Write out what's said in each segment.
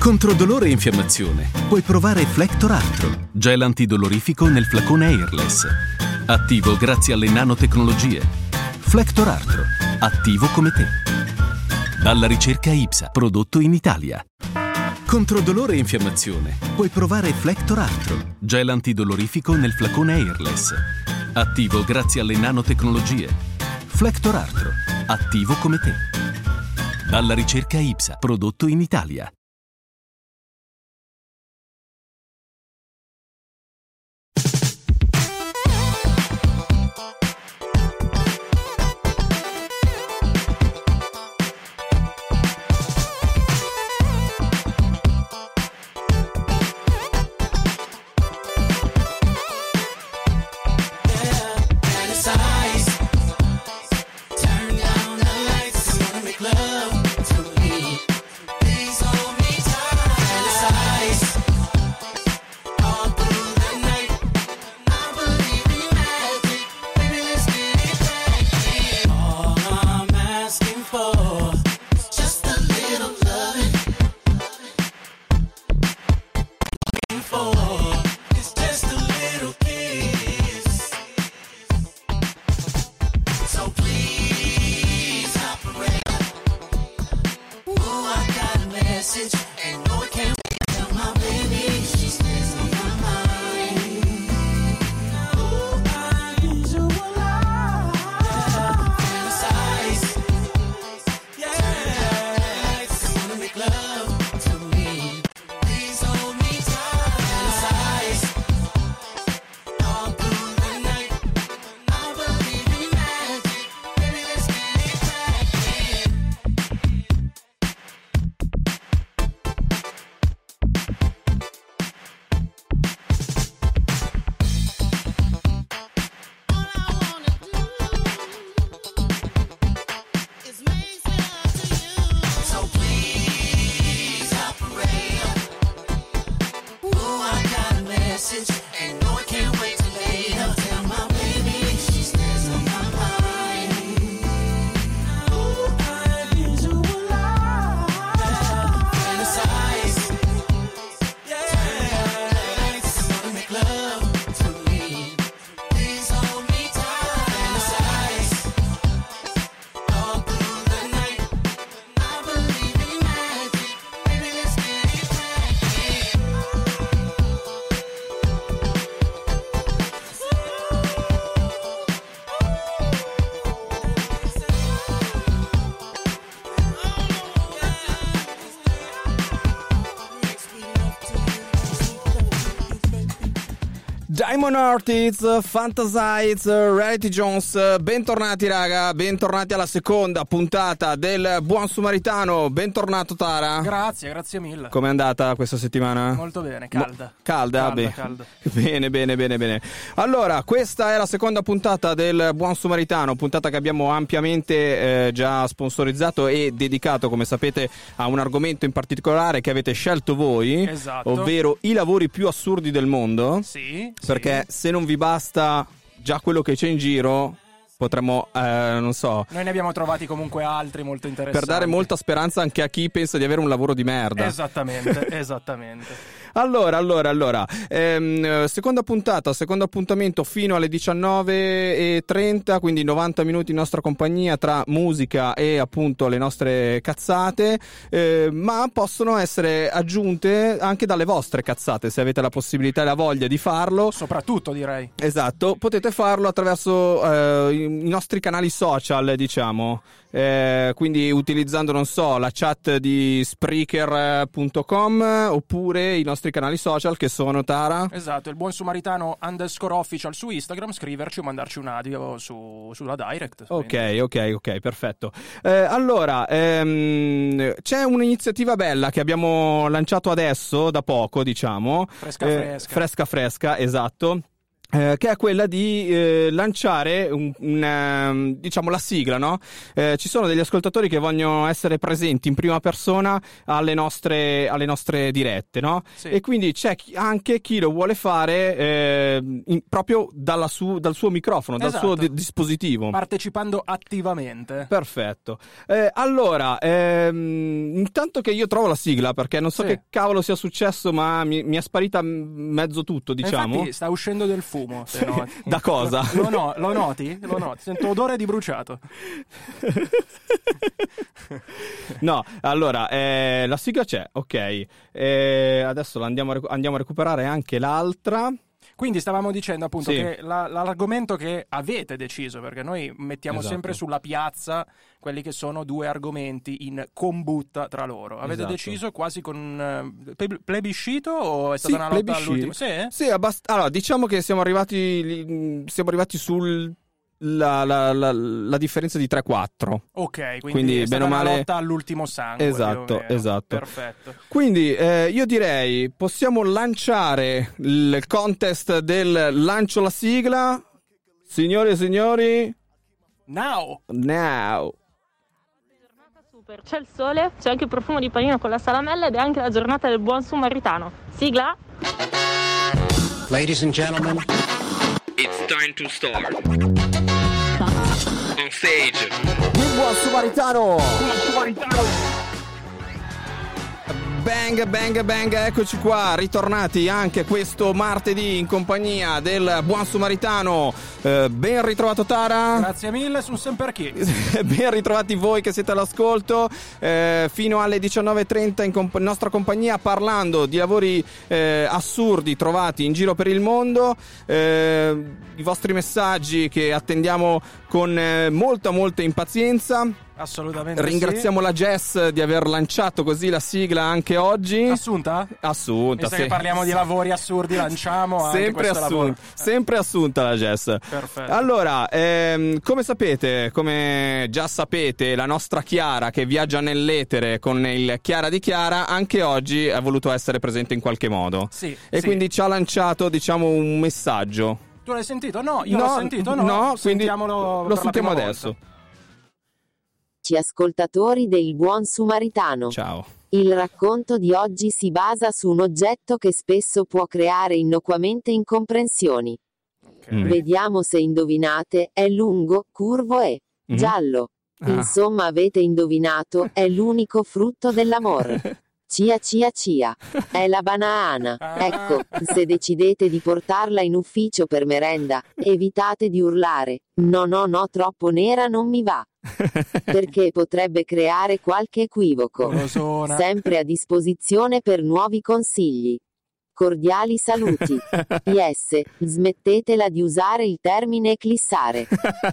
Contro dolore e infiammazione puoi provare Flector Arthro, gel antidolorifico nel flacone airless. Attivo grazie alle nanotecnologie. Flector Arthro, attivo come te. Dalla ricerca IPSA, prodotto in Italia. Contro dolore e infiammazione puoi provare Flector Arthro, gel antidolorifico nel flacone airless. Attivo grazie alle nanotecnologie. Flector Arthro, attivo come te. Dalla ricerca IPSA, prodotto in Italia. Diamond Artists, Fantasize, Reality Jones, bentornati raga, bentornati alla seconda puntata del Buon Sumaritano, bentornato Tara. Grazie, grazie mille. Com'è andata questa settimana? Molto bene, calda. Mo- calda, calda, beh. calda. Bene, bene, bene, bene. Allora, questa è la seconda puntata del Buon Sumaritano, puntata che abbiamo ampiamente eh, già sponsorizzato e dedicato, come sapete, a un argomento in particolare che avete scelto voi, Esatto. ovvero i lavori più assurdi del mondo. Sì, Perché se non vi basta già quello che c'è in giro, potremmo, eh, non so, Noi ne abbiamo trovati comunque altri molto interessanti. per dare molta speranza anche a chi pensa di avere un lavoro di merda. Esattamente, esattamente. Allora, allora, allora, ehm, seconda puntata, secondo appuntamento fino alle 19.30, quindi 90 minuti in nostra compagnia tra musica e appunto le nostre cazzate, eh, ma possono essere aggiunte anche dalle vostre cazzate, se avete la possibilità e la voglia di farlo. Soprattutto direi. Esatto, potete farlo attraverso eh, i i nostri canali social, diciamo. Eh, quindi utilizzando, non so, la chat di Spreaker.com oppure i nostri canali social che sono Tara. Esatto, il buon sumaritano underscore official su Instagram, scriverci o mandarci un audio su, sulla direct. Ok, ok, ok, perfetto. Eh, allora, ehm, c'è un'iniziativa bella che abbiamo lanciato adesso, da poco, diciamo. Fresca Eh, fresca. Fresca fresca, esatto. Eh, che è quella di eh, lanciare un, un, ehm, diciamo la sigla, no? Eh, ci sono degli ascoltatori che vogliono essere presenti in prima persona alle nostre, alle nostre dirette, no? Sì. E quindi c'è chi- anche chi lo vuole fare eh, in- proprio dalla su- dal suo microfono, dal Esatto. suo di- dispositivo. Partecipando attivamente. Perfetto. Eh, allora, ehm, intanto che io trovo la sigla, perché non so Sì. che cavolo sia successo, ma mi, mi è sparita mezzo tutto, diciamo. Infatti sta uscendo del fumo. se noti. Da cosa? Lo, no- lo noti? Lo noti? Sento odore di bruciato. No, allora, eh, la sigla c'è, ok. Eh, adesso andiamo, a recu- andiamo a recuperare anche l'altra. Quindi stavamo dicendo appunto Sì. che la- l'argomento che avete deciso, perché noi mettiamo Esatto. sempre sulla piazza quelli che sono due argomenti in combutta tra loro. Avete Esatto. deciso quasi con ple- plebiscito o è stata una lotta plebiscito. all'ultimo? Sì? eh? Sì, abbast- allora, diciamo che siamo arrivati, siamo arrivati sul... La, la- la- la differenza di 3-4 Ok, quindi, Quindi, bene o male- lotta all'ultimo sangue. Esatto, esatto. Perfetto. Quindi eh, io direi possiamo lanciare il contest del lancio la sigla signore e signori Now! now c'è il sole, c'è anche il profumo di panino con la salamella ed è anche la giornata del buon samaritano. Sigla? Ladies and gentlemen, It's time to start. Stage, il buon sumaritano Bang, bang, bang, eccoci qua, ritornati anche questo martedì in compagnia del buon sumaritano. Eh, ben ritrovato Tara. Grazie mille, sono sempre chi. ben ritrovati voi che siete all'ascolto eh, fino alle 19.30 in comp- nostra compagnia parlando di lavori eh, assurdi trovati in giro per il mondo eh, i vostri messaggi che attendiamo con eh, molta molta impazienza Assolutamente. ringraziamo la Jess di aver lanciato così la sigla anche oggi sì. Assunta? assunta Visto sì. parliamo di lavori assurdi, lanciamo anche sempre questo lavoro. assunta, sempre assunta la Jess. Perfetto. Allora, ehm, come sapete, come già sapete, la nostra Chiara che viaggia nell'etere con il Chiara di Chiara, anche oggi ha voluto essere presente in qualche modo. Sì, E sì. quindi ci ha lanciato, diciamo, un messaggio. Tu l'hai sentito? No, io l'ho sentito, no. no, quindi lo sentiamo adesso. volta. Ascoltatori del buon sumaritano. Ciao. Il racconto di oggi si basa su un oggetto che spesso può creare innocuamente incomprensioni. Ok. Mm. Vediamo se indovinate, è lungo, curvo e Mhm. giallo. Ah. Insomma avete indovinato, è l'unico frutto dell'amore. Cia cia cia. È la banana. Ah. Ecco, se decidete di portarla in ufficio per merenda, evitate di urlare. No no no troppo nera non mi va. Perché potrebbe creare qualche equivoco. Sempre a disposizione per nuovi consigli. Cordiali saluti. PS, smettetela di usare il termine eclissare.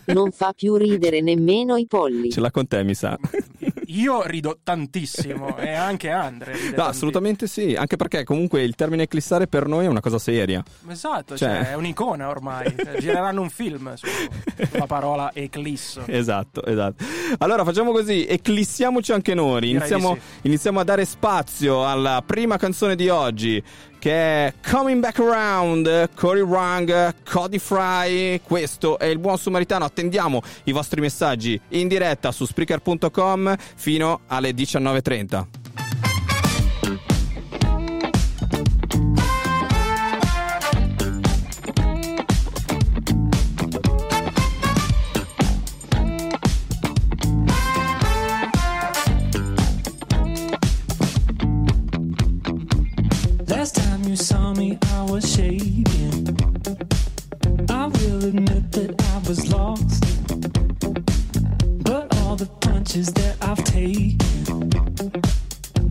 Non fa più ridere nemmeno i polli. Ce l'ha con te, mi sa. Io rido tantissimo e anche Andre. No, tantissimo. assolutamente sì, anche perché comunque il termine eclissare per noi è una cosa seria. Esatto, Cioè- cioè, è un'icona ormai. Cioè, Gireranno un film su- sulla parola eclisso. Esatto, esatto. Allora facciamo così, eclissiamoci anche noi. Iniziamo, di iniziamo a dare spazio alla prima canzone di oggi, che è Coming Back Around, Cory Wrang, Cody Fry. Questo è il buon sumaritano. Attendiamo i vostri messaggi in diretta su Spreaker.com fino alle 19.30. I. Will admit that I was lost. But all the punches that I've taken,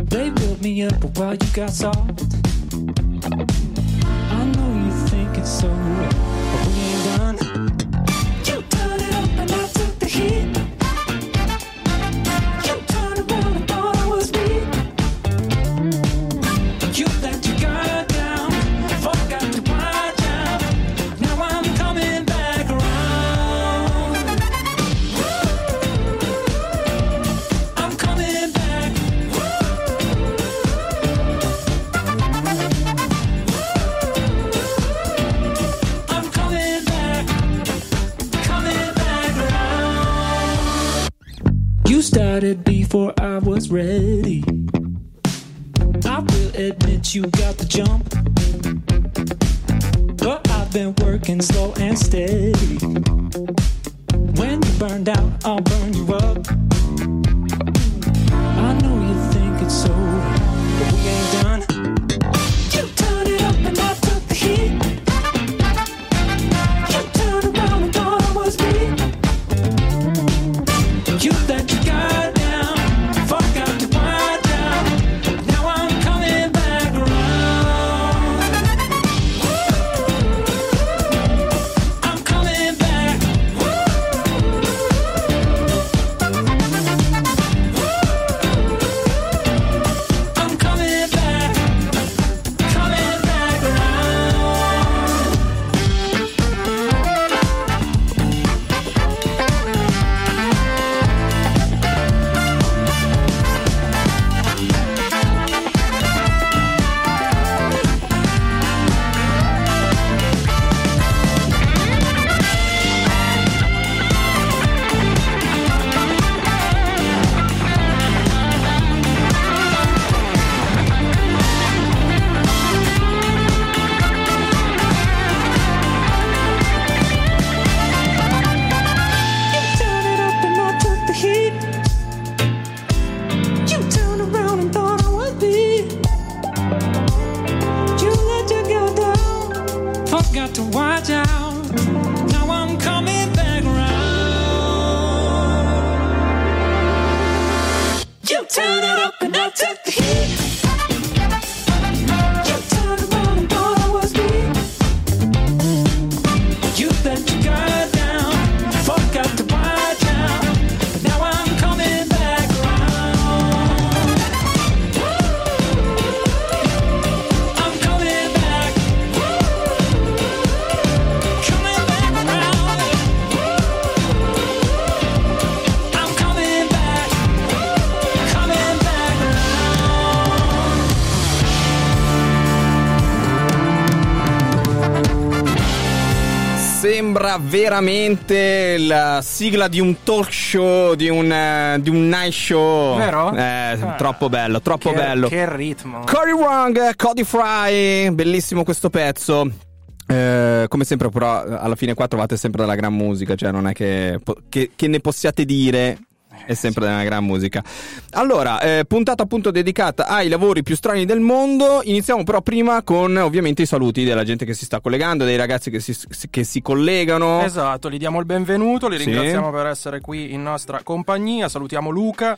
they built me up while you got soft. I know you think it's so, started before I was ready. I will admit you got the jump. But I've been working slow and steady. Sembra veramente la sigla di un talk show, di un, eh, di un night show. Vero? Eh, Ah. troppo bello, troppo Che- bello. Che ritmo. Cory Wrong, Cody Fry, bellissimo questo pezzo. Eh, come sempre, però, alla fine qua trovate sempre della gran musica, cioè non è che, che- che ne possiate dire. È sempre della gran musica. Allora, eh, puntata appunto dedicata ai lavori più strani del mondo. Iniziamo però prima con ovviamente i saluti della gente che si sta collegando, dei ragazzi che si, che si collegano. Esatto, gli diamo il benvenuto, li Sì. ringraziamo per essere qui in nostra compagnia, salutiamo Luca,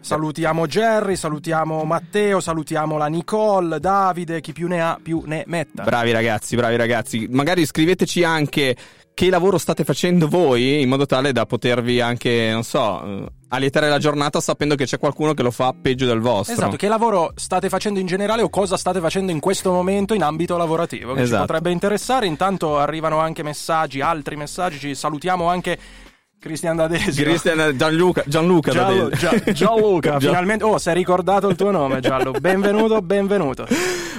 salutiamo Jerry, salutiamo Matteo, salutiamo la Nicole, Davide, chi più ne ha più ne metta. Bravi ragazzi, bravi ragazzi. Magari scriveteci anche che lavoro state facendo voi in modo tale da potervi anche, non so, eh, allietare la giornata sapendo che c'è qualcuno che lo fa peggio del vostro. Esatto, che lavoro state facendo in generale o cosa state facendo in questo momento in ambito lavorativo? Che Esatto. ci potrebbe interessare. Intanto arrivano anche messaggi, altri messaggi. Ci salutiamo anche Cristian D'Adesio. Cristian Gianluca, Gianluca Giallo- Gia- Gianluca, Gia- finalmente. Oh, si è ricordato il tuo nome, Giallo. Benvenuto, benvenuto.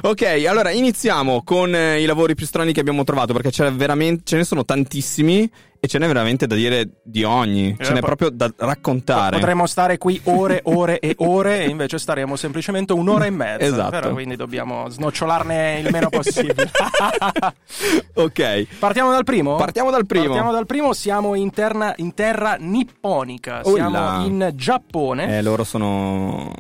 Ok, allora iniziamo con eh, i lavori più strani che abbiamo trovato perché c'è veramente, ce ne sono tantissimi e ce n'è veramente da dire di ogni, ce n'è po- proprio da raccontare. Potremmo stare qui ore, ore e ore, e invece staremo semplicemente un'ora e mezza. Esatto. Però quindi dobbiamo snocciolarne il meno possibile. ok. Partiamo dal primo? Partiamo dal primo. Partiamo dal primo, siamo in, terna- in terra nipponica, Oh siamo là. in Giappone. Eh, loro sono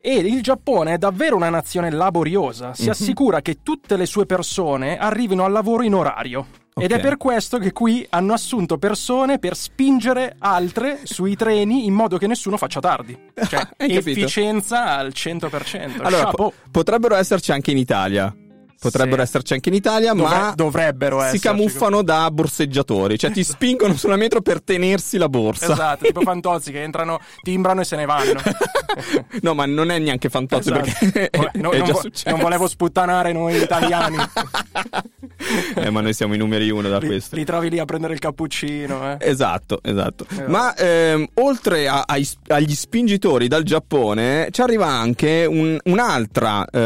E il Giappone è davvero una nazione laboriosa. Si Mhm. assicura che tutte le sue persone arrivino al lavoro in orario. Ed Ok. è per questo che qui hanno assunto persone per spingere altre sui treni in modo che nessuno faccia tardi. Cioè, efficienza al 100%. Allora, po- potrebbero esserci anche in Italia. Potrebbero Sì. esserci anche in Italia, Dovre- ma dovrebbero si camuffano da borseggiatori, cioè ti spingono sulla metro per tenersi la borsa. Esatto, tipo Fantozzi che entrano, timbrano e se ne vanno. no, ma non è neanche fantozio Esatto. perché Vabbè, no- non, vo- non volevo sputtanare noi italiani. eh, ma noi siamo i numeri uno da li, questo. li trovi lì a prendere il cappuccino. Eh. Esatto, esatto. Eh. Ma ehm, oltre a- ai- agli spingitori dal Giappone, ci arriva anche un, un'altra, eh,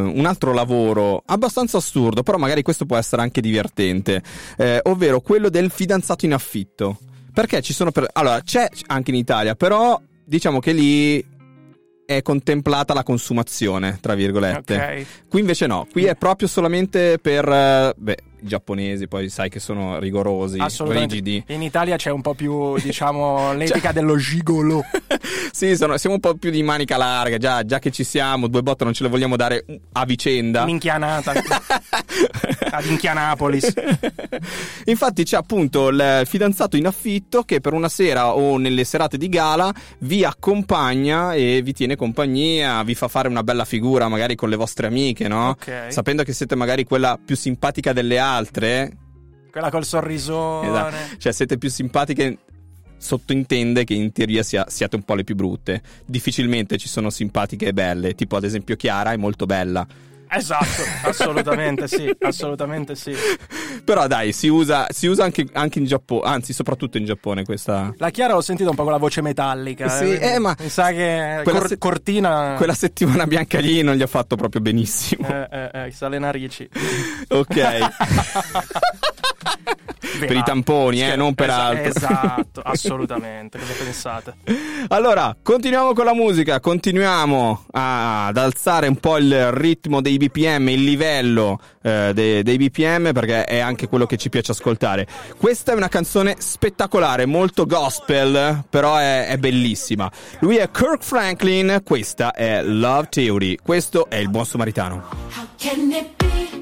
un altro lavoro abbastanza assurdo, però magari questo può essere anche divertente, eh, ovvero quello del fidanzato in affitto. Perché ci sono per... Allora, c'è anche in Italia, però diciamo che lì è contemplata la consumazione, tra virgolette. Ok. Qui invece no, qui è proprio solamente per eh, beh, i giapponesi, poi sai che sono rigorosi, rigidi. In Italia c'è un po' più, diciamo, l'etica dello gigolo. sì, sono- siamo un po' più di manica larga, già, già che ci siamo, due botte non ce le vogliamo dare a vicenda. Minchianata. Ad Inchianapolis. Infatti c'è appunto il fidanzato in affitto che per una sera o nelle serate di gala vi accompagna e vi tiene compagnia, vi fa fare una bella figura magari con le vostre amiche, no? Ok. Sapendo che siete magari quella più simpatica delle altre, Quella col sorrisone. esatto, cioè siete più simpatiche sottointende che in teoria sia- siate un po' le più brutte. Difficilmente ci sono simpatiche e belle, tipo ad esempio Chiara è molto bella. Esatto, assolutamente sì, assolutamente sì. Però dai, si usa, si usa anche, anche in Giappone, anzi soprattutto in Giappone questa... La Chiara l'ho sentita un po' con la voce metallica. Sì, eh, ma- Mi sa che Quella Cor- se- Cortina... Quella settimana bianca lì non gli ha fatto proprio benissimo. Eh, eh, eh, sa le narici. Ok. per i tamponi, eh, non per Esa- altro. Esatto, assolutamente. Cosa pensate? Allora, continuiamo con la musica, continuiamo a- ad alzare un po' il ritmo dei BPM, il livello eh, de- dei BPM perché è anche quello che ci piace ascoltare. Questa è una canzone spettacolare, molto gospel, però è, è bellissima. Lui è Kirk Franklin, questa è Love Theory, questo è il buon samaritano. How can it be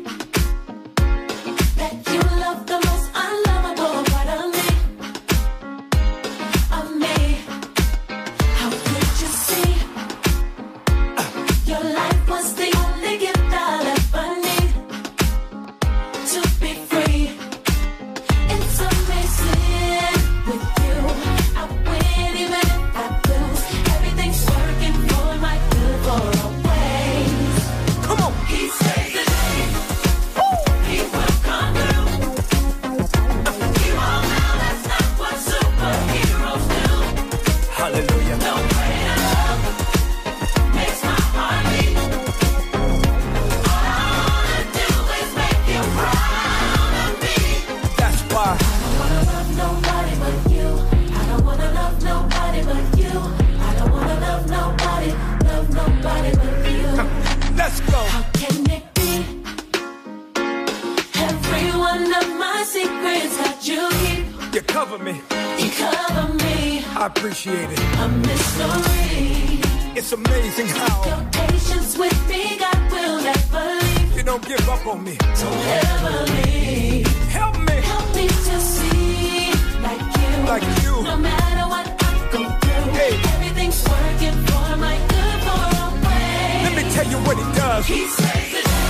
secrets that you keep, You cover me. you cover me. I appreciate it. A mystery. It's amazing how Your patience with me, God will never leave. you don't give up on me. Don't ever leave. Help me. Help me to see like you. Like you. No matter what I go through, Hey. everything's working for my good for always. Let me tell you what he does. He saves the day.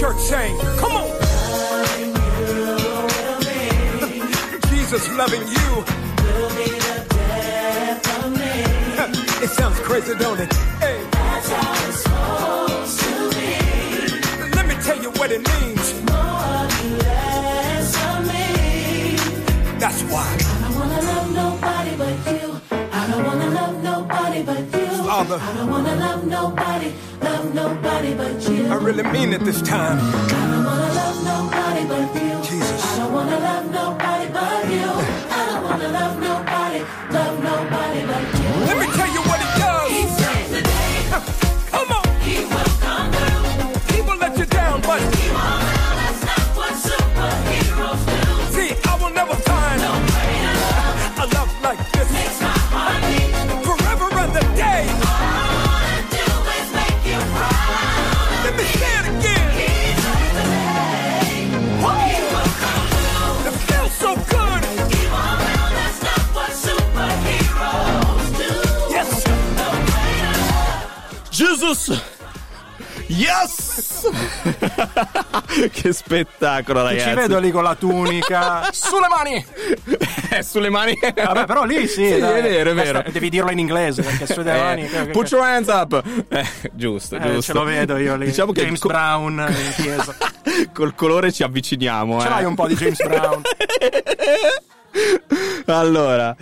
Church saying, come on. Jesus loving you. Will be the death of me. It sounds crazy, don't it? Hey, That's how it's supposed to be. let me tell you what it means. More, less of me. That's why. I don't wanna love nobody but you. I don't wanna love nobody but you. Father. I don't wanna love nobody, love nobody but you. I really mean it this time. I don't wanna love nobody but you. Jesus. I don't wanna love nobody but you. I don't wanna love nobody, love nobody but you. Let me Jesus! Yes! che spettacolo, Ti ragazzi. ci vedo lì con la tunica. Sulle mani! Eh, sulle mani. Vabbè, però lì sì. Sì, dai. è vero, è vero. Aspetta, Devi dirlo in inglese perché sulle Eh, mani. che- che- put your hands up. Eh, giusto, Eh, giusto. ce lo vedo io lì. Diciamo che James co- Brown in chiesa. col colore ci avviciniamo. Ce eh. l'hai un po' di James Brown. Allora,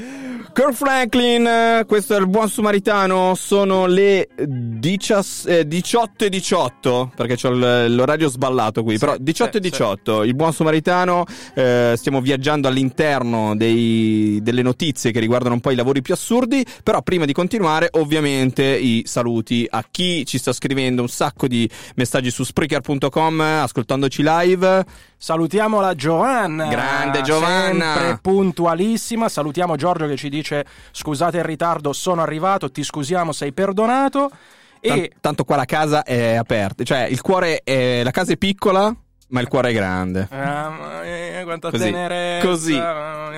Kirk Franklin, questo è il buon sumaritano, sono le 18 eh, 18 e 18, perché c'ho l- l'orario sballato qui, però 18 e sì, 18, il buon sumaritano, eh, stiamo viaggiando all'interno dei- delle notizie che riguardano un po' i lavori più assurdi, però prima di continuare ovviamente i saluti a chi ci sta scrivendo un sacco di messaggi su Spreaker.com, ascoltandoci live. Salutiamo la Giovanna. Grande Giovanna. Sempre puntualissima. Salutiamo Giorgio che ci dice: Scusate il ritardo, sono arrivato. Ti scusiamo, sei perdonato. E tanto qua la casa è aperta, cioè il cuore è, la casa è piccola, ma il cuore è grande. Ah, eh, quanta Così, tenerezza. così.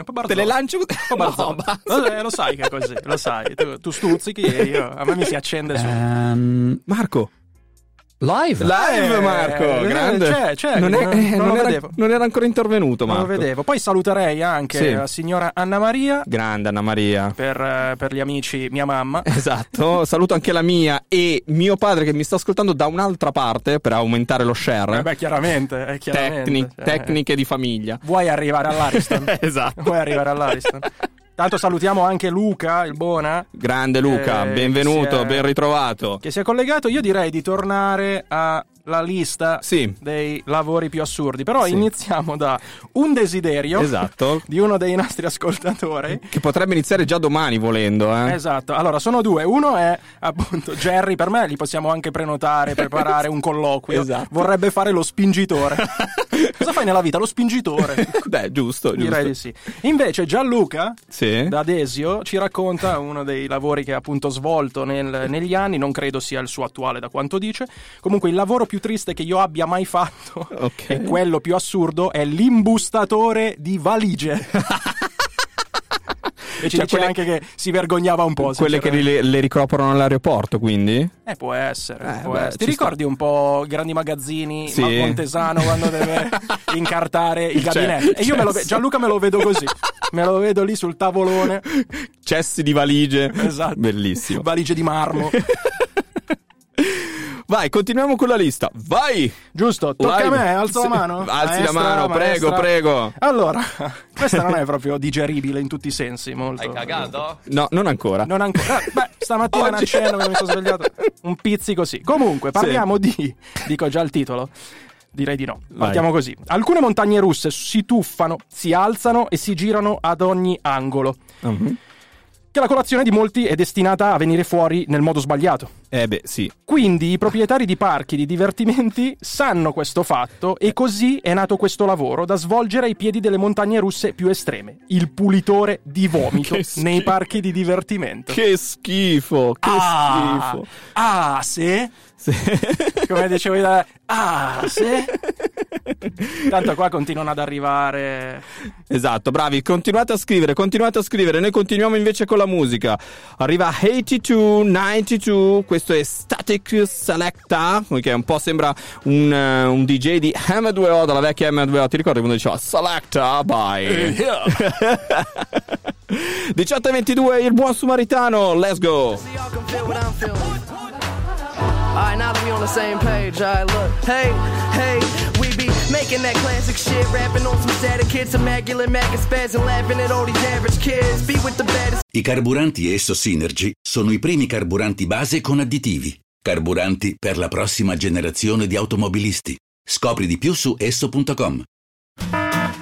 Po' Te le lancio Un po'. No, lo, eh, lo sai che è così, lo sai. Tu, tu stuzzichi e io, a me mi si accende su. Ehm, Marco. Live. Live Eh, Marco, eh, grande. c'è, c'è, non, è- non- eh, non non lo era, non era ancora intervenuto Non Marco. lo vedevo. Poi saluterei anche Sì. la signora Anna Maria Grande Anna Maria. per, eh, per gli amici mia mamma. Esatto, saluto anche la mia e mio padre che mi sta ascoltando da un'altra parte per aumentare lo share. Eh beh, chiaramente, chiaramente. Tecni- cioè, tecniche di famiglia. Vuoi arrivare all'Ariston? esatto. Vuoi arrivare all'Ariston? Tanto salutiamo anche Luca, il Bona, Grande Luca, Eh, benvenuto, è- ben ritrovato. che si è collegato. Io direi di tornare alla lista Sì. dei lavori più assurdi. Però Sì. iniziamo da un desiderio Esatto. di uno dei nostri ascoltatori. Che potrebbe iniziare già domani volendo, eh. Esatto, allora sono due. Uno è appunto Jerry, per me li possiamo anche prenotare, preparare un colloquio. Esatto. Vorrebbe fare lo spingitore. Cosa fai nella vita? Lo spingitore. Beh, giusto, giusto. Direi di sì. Invece Gianluca Sì. da Desio ci racconta uno dei lavori che ha appunto svolto nel- negli anni, non credo sia il suo attuale da quanto dice. Comunque il lavoro più triste che io abbia mai fatto Ok. e quello più assurdo è l'imbustatore di valigie. e ci Cioè, dice quelle- anche che si vergognava un po'. Quelle che le, le ricoprono all'aeroporto, quindi? Eh, può essere. Eh, può beh, essere. Ti ricordi un po' i grandi magazzini Sì. ma Montesano quando deve incartare il C'è- gabinetto? E io me lo c'è- Gianluca me lo vedo così. Me lo vedo lì sul tavolone, Cessi di valigie. Esatto. Bellissimo. valigie di marmo. Vai, continuiamo con la lista. Vai! Giusto, tocca Live. a me, alzo Sì. la mano. Alzi la Maestra, mano, prego, maestra. prego. Allora, questa non è proprio digeribile in tutti i sensi. Molto. Hai cagato? No, non ancora. Non ancora. Eh, Beh, stamattina a Oggi- cena quando mi sono svegliato. Un pizzico sì. Comunque, parliamo di. Dico già il titolo. Direi di no. Partiamo così. Alcune montagne russe si tuffano, si alzano e si girano ad ogni angolo. Mhm. Che la colazione di molti è destinata a venire fuori nel modo sbagliato. Eh beh, sì. Quindi i proprietari di parchi di divertimenti sanno questo fatto e così è nato questo lavoro da svolgere ai piedi delle montagne russe più estreme, il pulitore di vomito nei parchi di divertimento. Che schifo, che ah, schifo. ah, sì? Sì. Come dicevo io, ah, sì? Tanto qua continuano ad arrivare. Esatto, bravi, continuate a scrivere, continuate a scrivere, noi continuiamo invece con la musica. Arriva 82, 92, questo è Static Selecta, che un po' sembra un, eh, un DJ di M2O, dalla vecchia M2O, ti ricordi quando diceva Selecta, bye. 18 e 22, il buon sumaritano, let's go. Alright, now that we on the same page, alright, look. Hey, hey, making that classic shit, rapping on some static kids, immaculate, mac and spaz, and laughing at all these average kids. Be with the baddest. I carburanti Esso Synergy sono i primi carburanti base con additivi. Carburanti per la prossima generazione di automobilisti. Scopri di più su esso.com.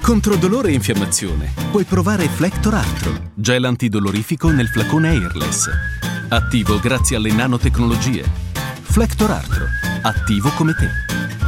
Contro dolore e infiammazione puoi provare Flector Arthro, gel antidolorifico nel flacone airless. Attivo grazie alle nanotecnologie. Flector Arthro, attivo come te.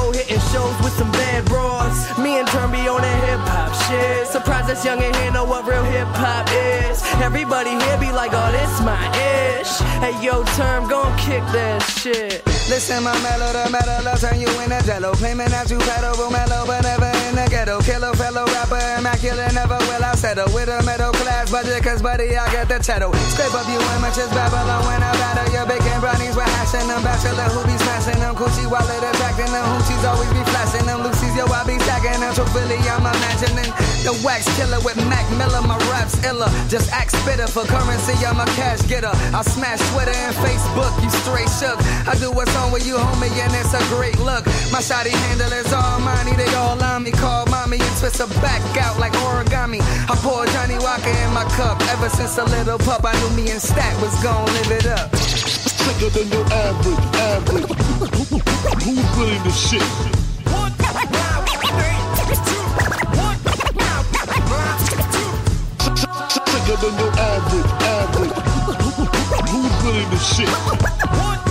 hitting shows with some bad broads. Me and Turnby on that hip hop shit. Surprise that's young and here know what real hip hop is. Everybody here be like, oh, this my ish. Hey, yo, term, gon' kick that shit. Listen, my mellow, the metal, I'll turn you in a jello. Payment out you pedal, mellow, but never in the ghetto. Killer fellow rapper, immaculate, never will I settle. With a middle class budget, cause buddy, I get the cheddar. Scrape up you amateurs, Babylon when I battle. Your bacon brownies, we're hashing them. Bachelor who be smashing them. Coochie wallet attracting them. Hoochies always be flashing them. Lucy's, yo, I be stacking them. Truthfully, I'm imagining the wax killer with Mac Miller. My raps iller. Just act spitter for currency, I'm a cash getter. I smash Twitter and Facebook, you straight shook. I do what's on with you, homie, and it's a great look. My shoddy handle is all money, they all on me. Call mommy and twist her back out like origami. I pour Johnny Walker in my cup. Ever since a little pup, I knew me and Stack was gon' live it up. Sicker than your average, average. Who's really the shit? Sicker than your average, average. Who's really the shit? I'm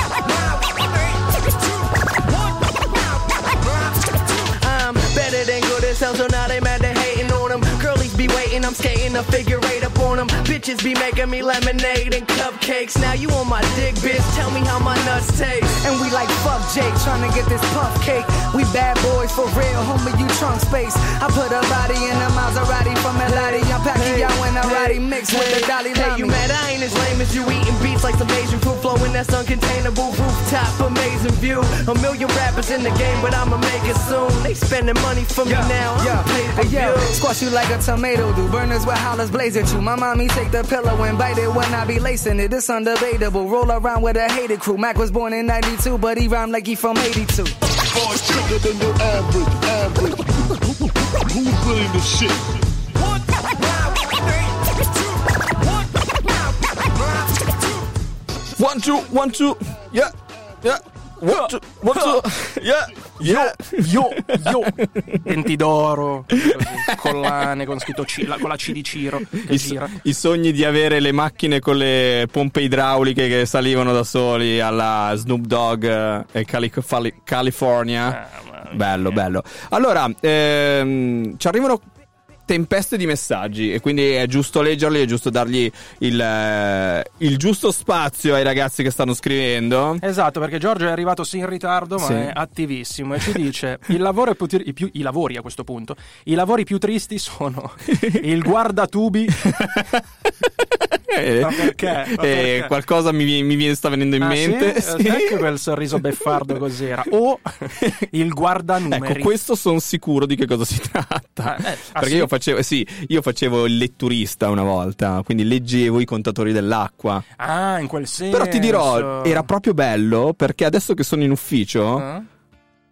I'm skating a figure eight up on them. Bitches be making me lemonade and cupcakes. Now you on my dick, bitch. Tell me how my nuts taste. And we like fuck Jake, trying to get this puff cake. We bad boys for real, homie, you trunk space. I put a body in a Maserati from Elati. I'm packing y'all in a Roddy mixed with the Dalai Hey, you mad I ain't as lame as you eating beats like some Asian food flowing that's uncontainable rooftop amazing view. A million rappers in the game, but I'ma make it soon. They spending money for me now. I'm Yeah, hey, yo, squash you like a tomato do. Burners with hollers blaze at you. My mommy take the pillow and bite it when I be lacing it. It's undebatable. Roll around with a hated crew. Mac was born in 92, but he rhymed like he from 82. Boys sicker than your average, average. Who's really the shit? One, two, one, two. Yeah, yeah. One, two, one, two. Yeah, yeah. Io, io, denti d'oro, collane con scritto C, la- con la C di Ciro I, i sogni di avere le macchine con le pompe idrauliche che salivano da soli alla Snoop Dogg eh, e Cali- Fali- California. bello, bello. Allora, ehm, ci arrivano tempeste di messaggi e quindi è giusto leggerli, è giusto dargli il, eh, il giusto spazio ai ragazzi che stanno scrivendo. Esatto, perché Giorgio è arrivato sì in ritardo, ma Sì. è attivissimo e ci dice: il lavoro è più tri- i, più- i lavori a questo punto. I lavori più tristi sono il guardatubi. Eh, perché? Eh, perché? qualcosa mi, mi viene- sta venendo in Ah, mente. Sì? Ecco quel sorriso beffardo cos'era. O il guardanumeri. Ecco, questo sono sicuro di che cosa si tratta. Eh, eh, ah, Perché sì? io facevo, sì, io facevo il letturista una volta, quindi leggevo i contatori dell'acqua. Ah, in quel senso. Però ti dirò, era proprio bello perché adesso che sono in ufficio, Ah?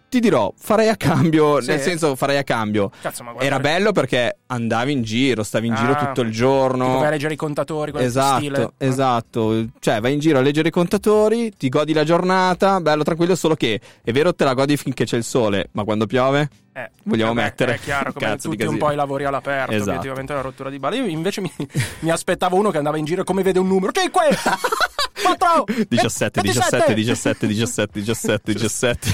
Ti dirò, farei a cambio, Sì? nel senso farei a cambio. Cazzo, ma Era bello perché andavi in giro, stavi in giro Ah, tutto il giorno. vai a leggere i contatori, quello Esatto, stile. esatto. Cioè, vai in giro a leggere i contatori, ti godi la giornata, bello tranquillo, solo che è vero te la godi finché c'è il sole, ma quando piove Eh, vogliamo vabbè, mettere. È chiaro, come Cazzo tutti un po' i lavori all'aperto, Esatto. obiettivamente una rottura di balle. Io invece mi, mi aspettavo uno che andava in giro e come vede un numero. 5! 4! 17, 17, 17, 17, 17, 17,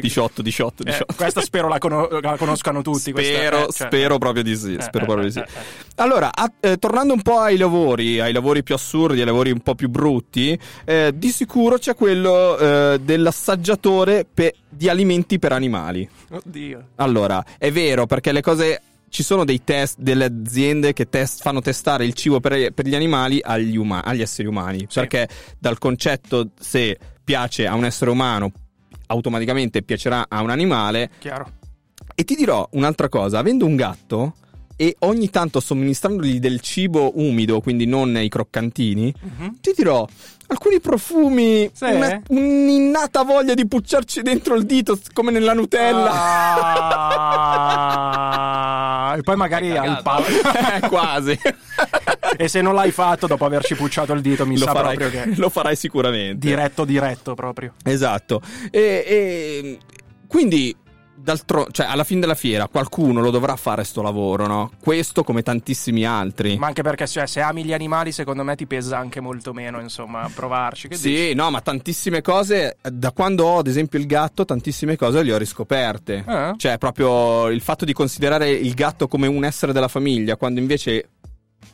18, 18, 18. Eh, questa spero la, cono- la conoscano tutti. questa- Spero, eh, cioè- spero proprio di sì. Eh, Spero eh, proprio eh, di sì. eh, eh. Allora, a- eh, tornando un po' ai lavori, ai lavori più assurdi, ai lavori un po' più brutti, eh, di sicuro c'è quello eh, dell'assaggiatore pe- di alimenti per animali. Oddio. Allora, è vero perché le cose. Ci sono dei test delle aziende che test- fanno testare il cibo per, per gli animali agli, uma- agli esseri umani. Perché dal concetto se piace a un essere umano, automaticamente piacerà a un animale. Chiaro. E ti dirò un'altra cosa: avendo un gatto e ogni tanto somministrandogli del cibo umido, quindi non i croccantini, ti dirò. Alcuni profumi, Sì? una- un'innata voglia di pucciarci dentro il dito come nella Nutella. Ah, e poi magari al palo. Eh, Quasi. e se non l'hai fatto dopo averci pucciato il dito, mi lo, sa farai, proprio che. lo farai sicuramente. Diretto, diretto proprio. Esatto. E, e- quindi d'altro, cioè, alla fine della fiera qualcuno lo dovrà fare sto lavoro, no? Questo come tantissimi altri. Ma anche perché cioè, se ami gli animali, secondo me ti pesa anche molto meno, insomma, provarci. Che Sì, dici? no, ma tantissime cose, da quando ho ad esempio il gatto, tantissime cose le ho riscoperte. Eh? Cioè, proprio il fatto di considerare il gatto come un essere della famiglia, quando invece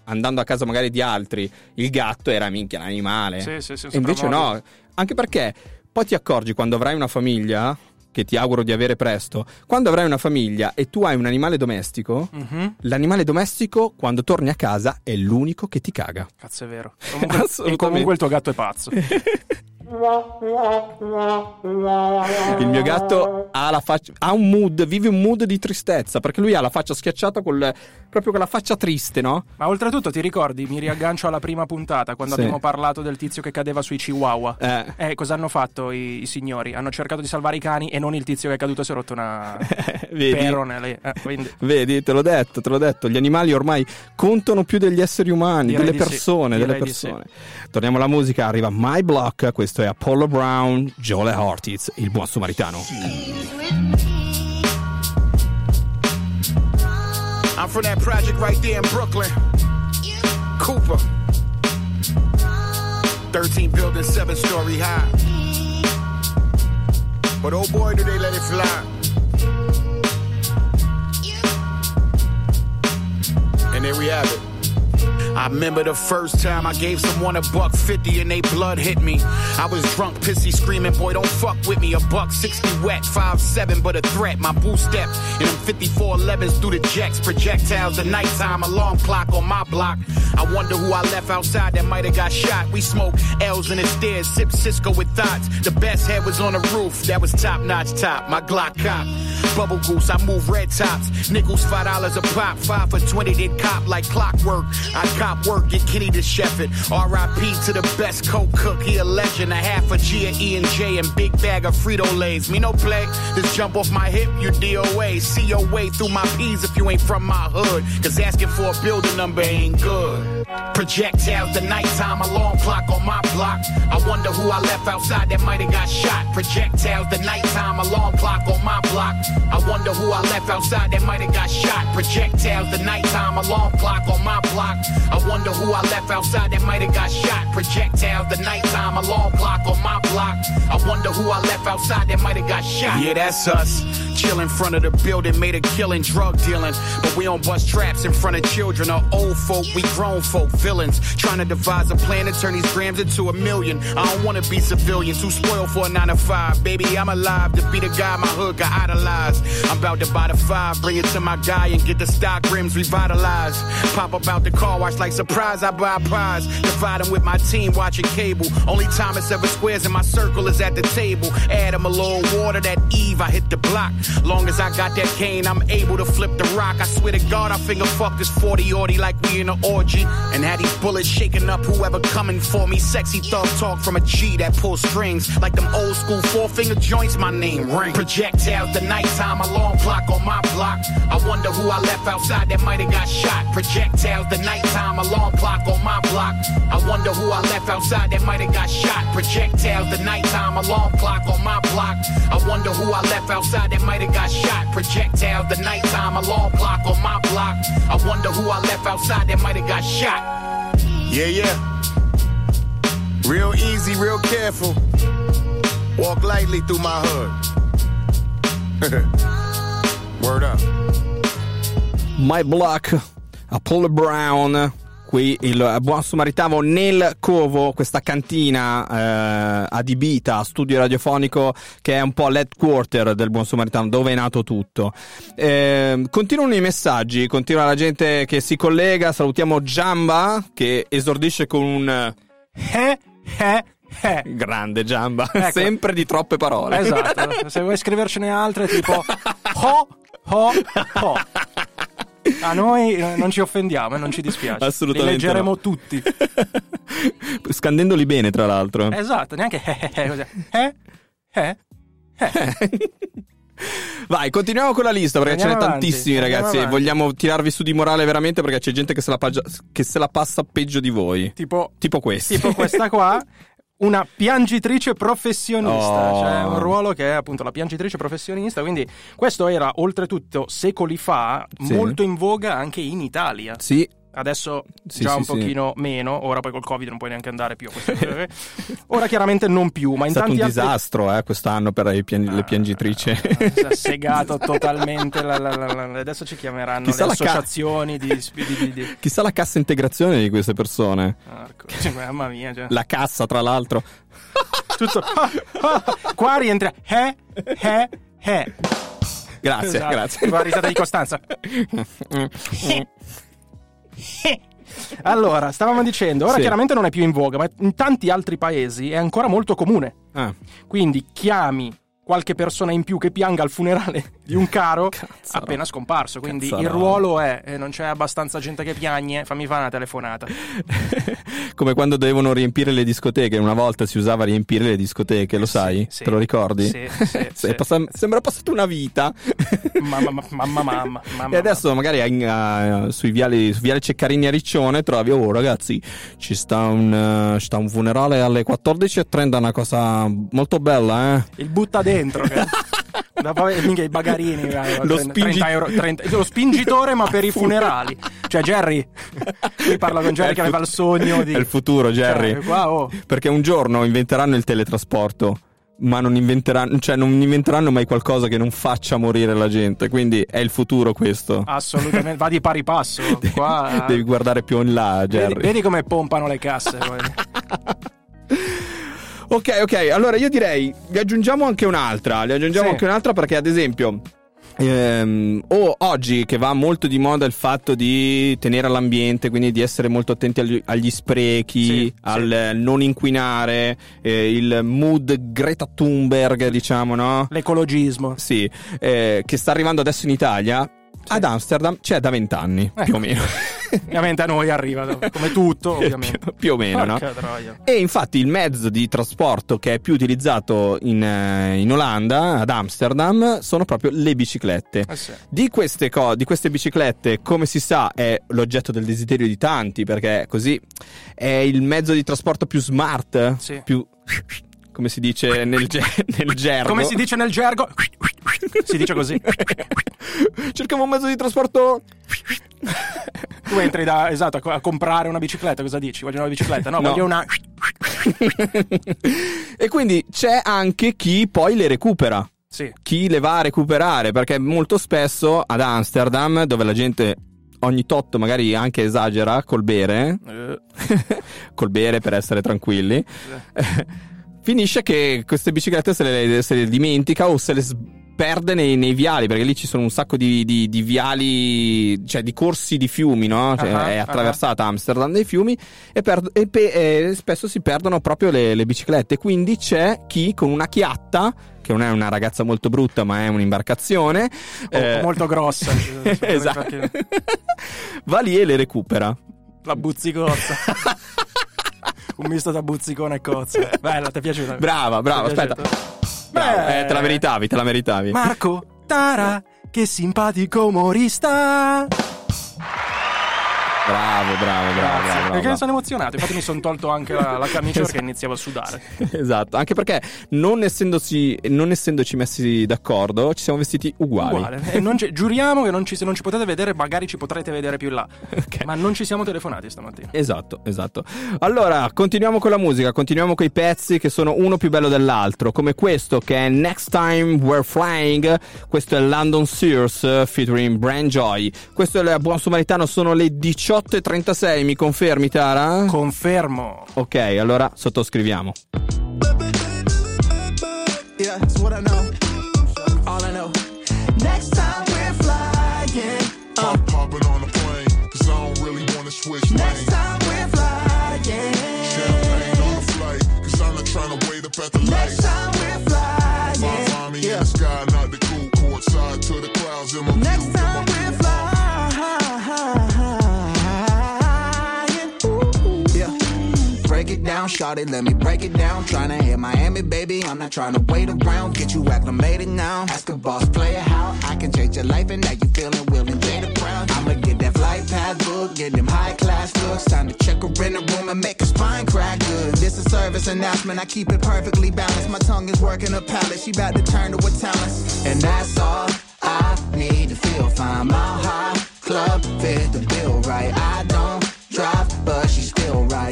andando a casa magari di altri, il gatto era minchia un animale. Sì, sì, sì, e invece no, anche perché poi ti accorgi quando avrai una famiglia, che ti auguro di avere presto, quando avrai una famiglia e tu hai un animale domestico, Mhm. l'animale domestico quando torni a casa è l'unico che ti caga. Cazzo, è vero. Comunque, e comunque il tuo gatto è pazzo. Il mio gatto ha, la faccia, ha un mood, vive un mood di tristezza perché lui ha la faccia schiacciata col, proprio con la faccia triste, no? Ma oltretutto ti ricordi, mi riaggancio alla prima puntata quando Sì. abbiamo parlato del tizio che cadeva sui chihuahua. Eh. Eh, cosa hanno fatto i, i signori? Hanno cercato di salvare i cani e non il tizio che è caduto e si è rotto una Vedi? perone lì. Eh, quindi Vedi, te l'ho detto, te l'ho detto, gli animali ormai contano più degli esseri umani, Direi delle di sì, persone, delle persone. Torniamo alla musica, arriva My Block, questo è Apollo Brown, Joel Ortiz, il buon samaritano. I'm from that project right there in Brooklyn. Cooper. 13 buildings, 7 story high. But oh boy, do they let it fly. And there we have it. I remember the first time I gave someone a buck fifty and they blood hit me. I was drunk, pissy, screaming, boy, don't fuck with me. A buck sixty wet, five seven, but a threat. My boo step and them 54 11s through the jacks, projectiles, the nighttime alarm clock on my block. I wonder who I left outside that might have got shot. We smoke L's in the stairs, sip Cisco with thoughts. The best head was on the roof, that was top notch top. My Glock cop. Bubble goose, I move red tops. Nickels, five dollars a pop, five for twenty, did cop like clockwork. I cop work, get Kenny to Shefford. R.I.P. to the best coke cook, he a legend. A half a G of E and J and big bag of Frito Lays. Me no play, just jump off my hip, you DOA. See your way through my P's if you ain't from my hood. Cause asking for a building number ain't good. Projectiles, the nighttime alarm clock on my block. I wonder who I left outside that might have got shot. Projectiles, the nighttime alarm clock on my block. I wonder who I left outside that might have got shot. Projectiles, the nighttime alarm clock on my block. I wonder who I left outside that might have got shot. Projectiles, the nighttime alarm clock on my block. I wonder who I left outside that might have got shot. Yeah, that's us. Chill in front of the building, made a killing, drug dealing. But we don't bust traps in front of children or old folk. We grown folk, villains. Trying to devise a plan to turn these grams into a million. I don't wanna be civilians too spoiled for a nine to five. Baby, I'm alive to be the guy my hood got idolized. I'm about to buy the five, bring it to my guy and get the stock rims revitalized. Pop up out the car, watch like surprise, I buy a prize. Dividing with my team, watching cable. Only time it's ever squares in my circle is at the table. Add 'em a little water, that Eve, I hit the block. Long as I got that cane, I'm able to flip the rock. I swear to God, I finger fuck this 40 orty like we in an orgy. And had these bullets shaking up whoever coming for me. Sexy thug talk from a G that pulls strings. Like them old school four finger joints, my name ring. Projectiles, the nighttime alarm clock on my block. I wonder who I left outside that might have got shot. Projectiles, the nighttime alarm clock on my block. I wonder who I left outside that might have got shot. Projectiles, the nighttime alarm clock on my block. I wonder who I left outside that might have got shot. Projectiles, the nighttime alarm clock on my block. I wonder who I left outside that might have got shot. Yeah, yeah. Real easy, real careful. Walk lightly through my hood. Word up. My Block, Apollo Brown, uh, qui il buon samaritano nel covo, questa cantina eh, adibita a studio radiofonico che è un po' l'headquarter del buon samaritano, dove è nato tutto. Eh, continuano i messaggi, continua la gente che si collega, salutiamo Giamba che esordisce con un... Eh, eh, eh. Grande Giamba, Ecco. sempre di troppe parole. Esatto, se vuoi scrivercene altre tipo ho, ho, ho. A noi eh, non ci offendiamo e non ci dispiace. Assolutamente Li leggeremo no. tutti. Scandendoli bene, tra l'altro. Esatto, neanche eh, eh, così. Eh, eh, Vai, continuiamo con la lista perché Andiamo ce n'è avanti, tantissimi, ragazzi. avanti. Vogliamo tirarvi su di morale veramente perché c'è gente che se la, paggia- che se la passa peggio di voi. Tipo, Tipo tipo questa qua. una piangitrice professionista, Oh. cioè un ruolo che è appunto la piangitrice professionista, quindi questo era oltretutto secoli fa Sì. molto in voga anche in Italia. Sì. Adesso Sì, già sì, un sì. pochino meno, ora poi col Covid non puoi neanche andare più Ora chiaramente non più, ma È in stato un altri disastro eh, quest'anno per pian- le piangitrici. si è segato totalmente. la- la- la- adesso ci chiameranno Chissà le la ca- associazioni di, di- di- di- Chissà la cassa integrazione di queste persone. Marco, cioè, mamma mia, cioè. La cassa, tra l'altro. tutto. Qua rientra. Eh, eh, eh. Grazie, Esatto. grazie. La risata di Costanza. Allora, stavamo dicendo, ora Sì. chiaramente non è più in voga, ma in tanti altri paesi è ancora molto comune. Ah. Quindi chiami qualche persona in più che pianga al funerale di un caro appena scomparso. Quindi Cazzarò. il ruolo è: eh, non c'è abbastanza gente che piagne, fammi fare una telefonata. Come quando dovevano riempire le discoteche. Una volta si usava riempire le discoteche, lo sai? sì. Te lo ricordi? Sì, sì, sì. passa- sembra passata una vita. Mamma, mamma, mamma, mamma. E adesso magari eh, sui viali, su viale Ceccarini a Riccione trovi, oh ragazzi, ci sta un, ci sta un funerale alle 14.30, una cosa molto bella, eh? Il butta dentro. Che... Dopo, eh, minchia, i bagarini. eh, Lo 30 spingi- 30 euro, 30 lo spingitore, ma per i funerali. Cioè, Jerry. Qui parla con Jerry che aveva il sogno di. È il futuro, Jerry. Cioè, qua, oh. Perché un giorno inventeranno il teletrasporto. Ma non inventeranno, cioè non inventeranno mai qualcosa che non faccia morire la gente. Quindi è il futuro questo. Assolutamente, va di pari passo. Qua, Devi guardare più in là, Jerry. vedi, vedi come pompano le casse. Ok, ok, allora io direi, vi aggiungiamo anche un'altra, le aggiungiamo Sì. anche un'altra perché ad esempio... ehm, o oggi che va molto di moda il fatto di tenere l'ambiente, quindi di essere molto attenti agli, agli sprechi, Sì, al non inquinare, eh, il mood Greta Thunberg, diciamo, no? L'ecologismo. Sì, eh, che sta arrivando adesso in Italia. Ad Amsterdam c'è da vent'anni, Ecco. più o meno. Ovviamente a noi arriva, come tutto, ovviamente. più, più o meno, no? E infatti il mezzo di trasporto che è più utilizzato in, eh, in Olanda, ad Amsterdam, sono proprio le biciclette. Eh sì. Di queste, co- di queste biciclette, come si sa, è l'oggetto del desiderio di tanti, perché così è il mezzo di trasporto più smart, Sì. più... come si dice nel, ge- nel gergo. Come si dice nel gergo? si dice così. Cercavo un mezzo di trasporto... Tu entri da, esatto, a co- a comprare una bicicletta, cosa dici? Voglio una bicicletta? No, No. voglio una... e quindi c'è anche chi poi le recupera. Sì. chi le va a recuperare, perché molto spesso ad Amsterdam, dove la gente ogni tot magari anche esagera col bere, Eh, col bere per essere tranquilli, finisce che queste biciclette se le, se le dimentica o se le perde nei, nei viali, perché lì ci sono un sacco di, di- di viali, cioè di corsi di fiumi, no? Cioè, Ah, è attraversata Amsterdam dai fiumi e, per- e pe- e spesso si perdono proprio le, le biciclette. Quindi c'è chi con una chiatta, che non è una ragazza molto brutta, ma è un'imbarcazione, eh, molto grossa. esatto. va lì e le recupera. La buzzicozza. Un misto da buzzicone e cozza. Bella, ti è piaciuta? Brava, brava, aspetta. Brava, eh, te la meritavi, te la meritavi. Marco, Tara, che simpatico umorista. Bravo, bravo, bravo, bravo, bravo. Perché sono emozionato. Infatti mi sono tolto anche la, la camicia perché iniziavo a sudare. Esatto, anche perché non essendoci, non essendoci messi d'accordo, ci siamo vestiti uguali. Uguale. Non ci- giuriamo che non ci, se non ci potete vedere, magari ci potrete vedere più là. Ma non ci siamo telefonati stamattina. Esatto, esatto. Allora, continuiamo con la musica, continuiamo con i pezzi che sono uno più bello dell'altro, come questo che è Next Time We're Flying, questo è London Sears featuring Brand Joy. Questo è il Buon Samaritano, sono le 18.36, mi confermi Tara? Confermo. Ok, allora sottoscriviamo. Yeah, that's what I know. All I know. Next down, shot it, let me break it down. Tryna hit Miami, baby. I'm not tryna wait around. Get you acclimated now. Ask a boss player how I can change your life and now you feeling willing, Jada Brown. I'ma get that flight pass book, get them high class looks. Time to check her in the room and make her spine crack good. This is service announcement. I keep it perfectly balanced. My tongue is working a palette. She about to turn to a talent. And that's all I need to feel fine. My high club fit the bill right. I don't drive, but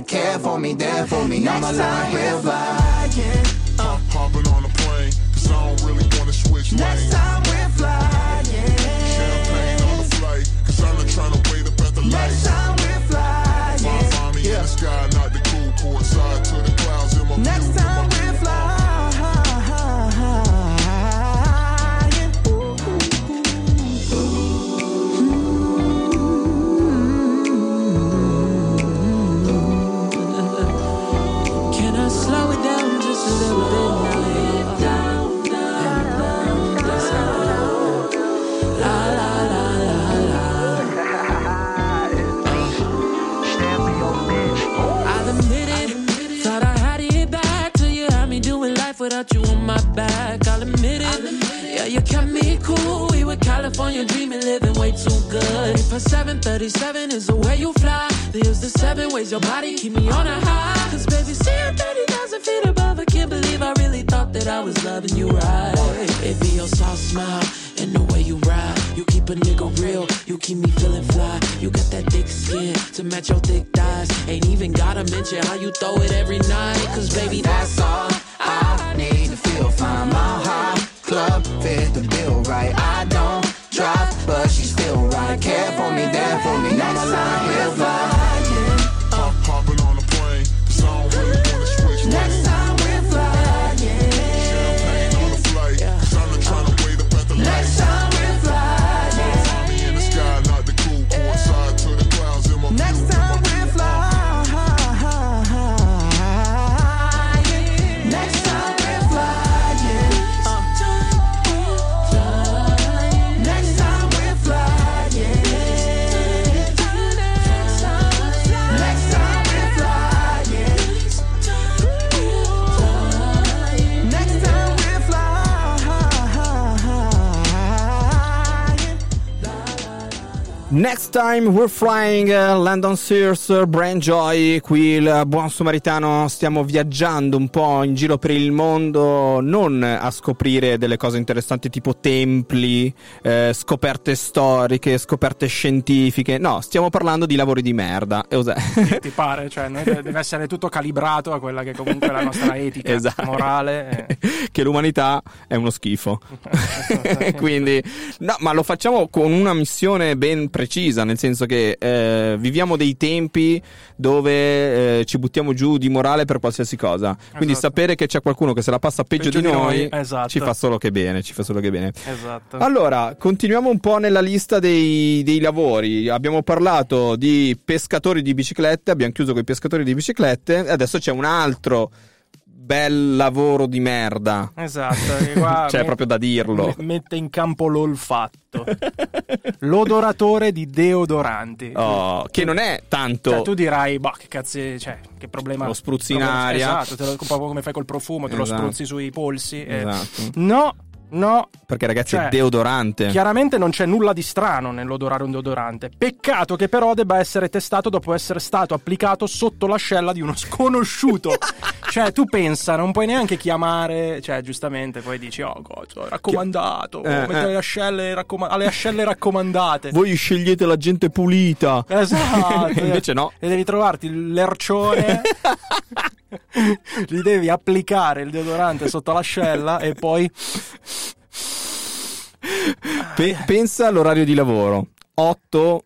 she. Care for me, there for me. I'm a line real flying. Pop, popping on a plane, cause I don't really wanna switch Next lanes. time we're flying. Champagne on the flight, cause I'm not trying to wait up at the Next lights. time we're flying. Find me in the sky, not the cool court side to the clouds in my Next without you on my back. I'll admit it. Yeah, you kept me cool. We were California dreaming, living way too good. If a 737 is the way you fly, there's the seven ways your body keep me on a high. Cause baby, see I'm 30,000 feet above. I can't believe I really thought that I was loving you right. It be your soft smile and the way you ride. You keep a nigga real, you keep me feeling fly. You got that thick skin to match your thick thighs. Ain't even gotta mention how you throw it every night. Cause baby, that's all I Mile High Club fit. Next time we're flying, uh, Landon Sears, Brian Joy, qui il buon samaritano, stiamo viaggiando un po' in giro per il mondo, non a scoprire delle cose interessanti tipo templi, eh, scoperte storiche, scoperte scientifiche, no, stiamo parlando di lavori di merda. E cos'è? Ti pare? Cioè, deve essere tutto calibrato a quella che comunque è la nostra etica Esatto. morale. eh. che l'umanità è uno schifo. Quindi, no, ma lo facciamo con una missione ben precisa, nel senso che eh, viviamo dei tempi dove eh, ci buttiamo giù di morale per qualsiasi cosa. Quindi Esatto. sapere che c'è qualcuno che se la passa peggio, Peggio di di noi, noi, esatto. ci fa solo che bene, ci fa solo che bene. Esatto. Allora, continuiamo un po' nella lista dei, dei lavori. Abbiamo parlato di pescatori di biciclette, abbiamo chiuso con i pescatori di biciclette e adesso c'è un altro bel lavoro di merda. Esatto, qua C'è me- proprio da dirlo. me- mette in campo l'olfatto. L'odoratore di deodoranti. Oh, che non è tanto. Cioè, tu dirai, boh, che cazzo, cioè, che problema. Lo spruzzi in aria. Esatto, te lo, po' come fai col profumo, te lo Esatto. spruzzi sui polsi. eh. Esatto. No, no. Perché ragazzi Cioè, è deodorante. Chiaramente non c'è nulla di strano nell'odorare un deodorante. Peccato che però debba essere testato dopo essere stato applicato sotto l'ascella di uno sconosciuto. cioè, tu pensa, non puoi neanche chiamare. Cioè, giustamente, poi dici, oh, cosa, raccomandato. Eh, mette eh. le ascelle raccoma- alle ascelle raccomandate. Voi scegliete la gente pulita. Esatto. Invece no. E devi trovarti l'ercione. Gli devi applicare il deodorante sotto l'ascella e poi. Pe- pensa all'orario di lavoro. 8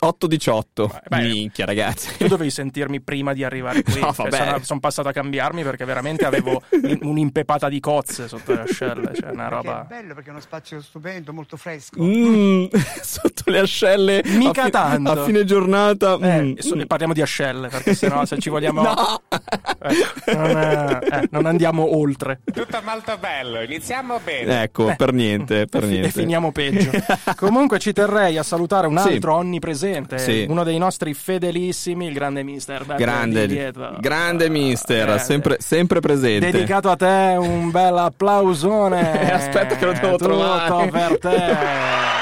8-18. beh. Minchia, ragazzi. Tu dovevi sentirmi prima di arrivare qui. No, Cioè, sono, sono passato a cambiarmi perché veramente avevo un'impepata di cozze sotto le ascelle. Cioè, una roba. bello perché è uno spazio stupendo, molto fresco. Mm, sotto le ascelle. Mica a fi- tanto. A fine giornata. Eh, mm. so- parliamo di ascelle perché sennò se ci vogliamo. No. Eh, non, eh, eh, non andiamo oltre. Tutto molto bello, iniziamo bene. Ecco, Eh. per niente, per niente. E finiamo peggio. Comunque ci terrei a salutare un Sì. altro onnipresente, Sì. uno dei nostri fedelissimi, il grande mister Beppe Grande, grande mister, grande. sempre, sempre presente. Dedicato a te un bel applausone. Aspetta che lo devo Tutto trovare. per te.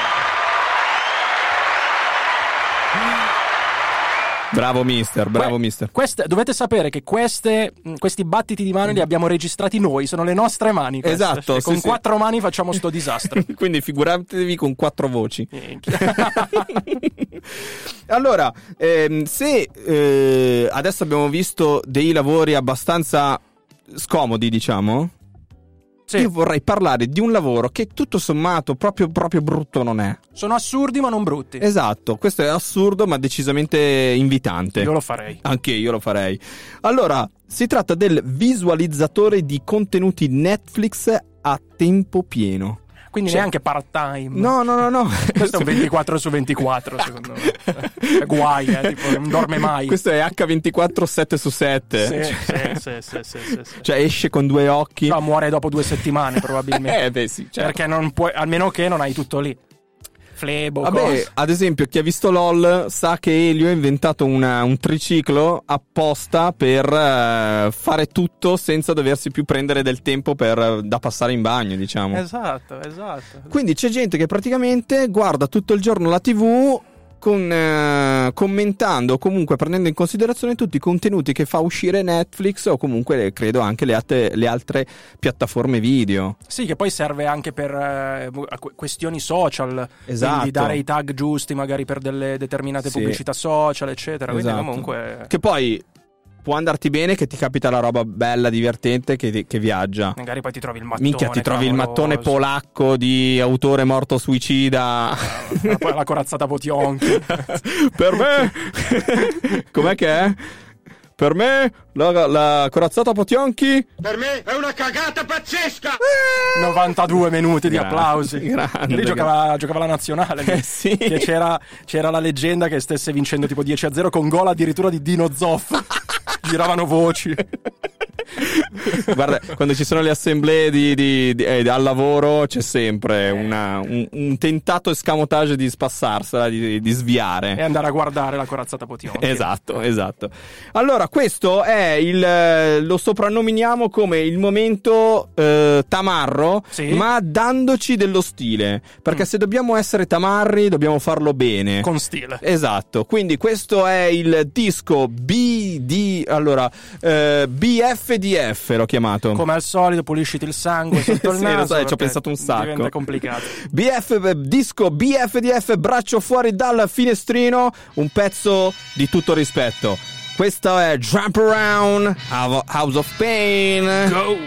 Bravo mister, bravo mister. Queste- dovete sapere che queste, questi battiti di mano li abbiamo registrati noi, sono le nostre mani. queste. Esatto, sì, con sì. quattro mani facciamo sto disastro. Quindi figuratevi con quattro voci. allora, ehm, se eh, adesso abbiamo visto dei lavori abbastanza scomodi, diciamo. Io vorrei parlare di un lavoro che tutto sommato proprio, proprio brutto non è. Sono assurdi ma non brutti. Esatto, questo è assurdo ma decisamente invitante. Io lo farei. Anche io lo farei. Allora, si tratta del visualizzatore di contenuti Netflix a tempo pieno. Quindi Cioè- neanche part time. No, no, no, no. Questo è un 24 su 24, secondo me. È guai, eh, tipo, non dorme mai. Questo è H24 7 su 7. Sì, Cioè, sì, sì, sì, sì, sì. cioè, esce con due occhi. No, muore dopo due settimane probabilmente. Eh, beh, sì, certo. Perché non puoi, almeno che non hai tutto lì. Flebo, Vabbè, cose. ad esempio, chi ha visto LOL sa che Elio ha inventato una- un triciclo apposta per eh, fare tutto senza doversi più prendere del tempo per- da passare in bagno, diciamo. Esatto, esatto. Quindi c'è gente che praticamente guarda tutto il giorno la TV con, eh, commentando o comunque prendendo in considerazione tutti i contenuti che fa uscire Netflix o comunque credo anche le, altre- le altre piattaforme video. Sì, che poi serve anche per eh, que- questioni social. Esatto. Quindi dare i tag giusti magari per delle determinate Sì. pubblicità social, eccetera. Quindi Esatto. comunque... Che poi può andarti bene che ti capita la roba bella, divertente che, che viaggia. Magari poi ti trovi il mattone. Minchia, ti trovi il mattone polacco di autore morto suicida. Poi la corazzata Potionchi. per me, com'è che è? Per me, la, la corazzata Potionchi. Per me è una cagata pazzesca! 92 minuti di Gra- applausi. grande, Lì giocava, giocava la nazionale. Eh, sì. Che c'era, c'era la leggenda che stesse vincendo tipo 10 a 0 con gol addirittura di Dino Zoff. Giravano voci. Guarda, quando ci sono le assemblee di- di- di- eh, al lavoro c'è sempre una- un, un tentato escamotage di spassarsela, di, sviare. E andare a guardare la corazzata Potionchi. Esatto, esatto. Allora, questo è il. eh, lo soprannominiamo come il momento eh, tamarro, Sì. ma dandoci dello stile. Perché se dobbiamo essere tamarri, dobbiamo farlo bene. Con stile. Esatto, quindi questo è il disco BD. Allora, eh, BFDF l'ho chiamato. Come al solito, pulisciti il sangue sotto il Sì, naso. so, ci ho pensato un sacco. Diventa complicato. BF, eh, disco BFDF, braccio fuori dal finestrino, un pezzo di tutto rispetto. Questo è Jump Around, House of Pain. Go!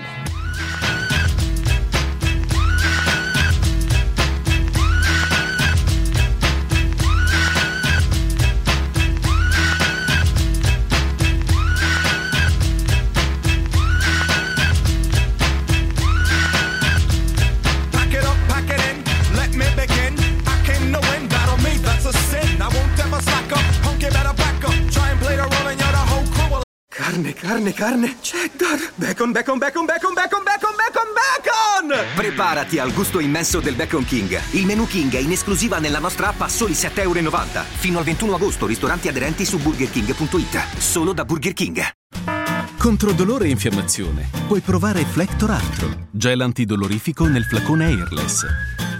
Carne, carne, cheddar, bacon, bacon, bacon, bacon, bacon, bacon, bacon, bacon! Preparati al gusto immenso del Bacon King. Il menù King è in esclusiva nella nostra app a soli 7,90 euro. Fino al 21 agosto, ristoranti aderenti su burgerking.it. Solo da Burger King. Contro dolore e infiammazione puoi provare Flector Arthro, gel antidolorifico nel flacone airless.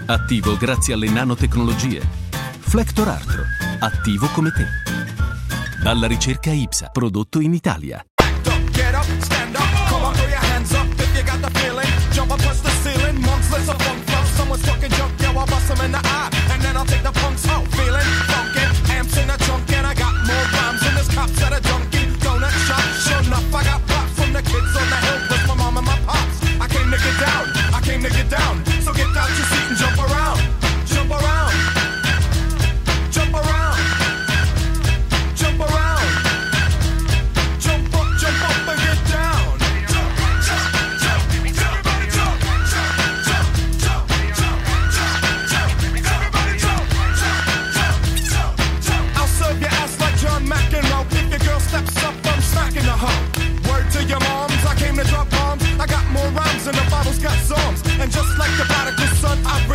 Attivo grazie alle nanotecnologie. Flector Arthro, attivo come te. Dalla ricerca IPSA, prodotto in Italia. Get up, stand up, come on, throw your hands up if you got the feeling. Jump up, touch the ceiling, monks, let's a funk flow. Someone's talking junk, yo, I'll bust 'em in the eye, and then I'll take the punks out. Feeling funky, amps in the trunk, and I got more rhymes than this cops at a junkie. Donut shop, sure enough, I got props from the kids on the hill, plus my mom and my pops. I came to get down, I came to get down,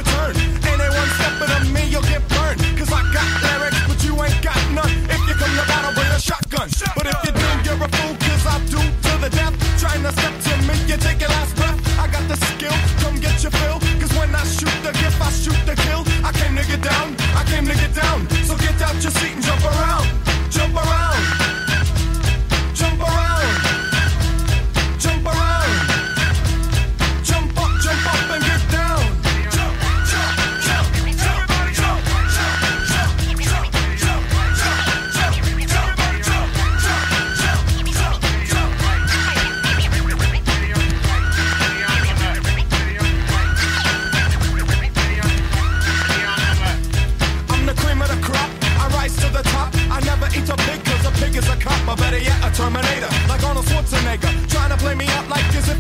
return.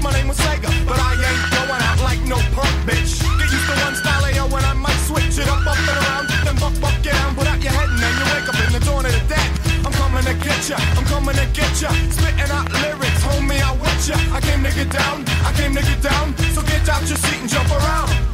my name was Sega, but I ain't going out like no punk bitch. Get used to one style AO and I might switch it up, up and around, then buck, buck it down, put out your head and then you wake up in the dawn of the dead. I'm coming to get ya, I'm coming to get ya, spitting out lyrics, homie, I want ya. I came to get down, I came to get down, so get out your seat and jump around.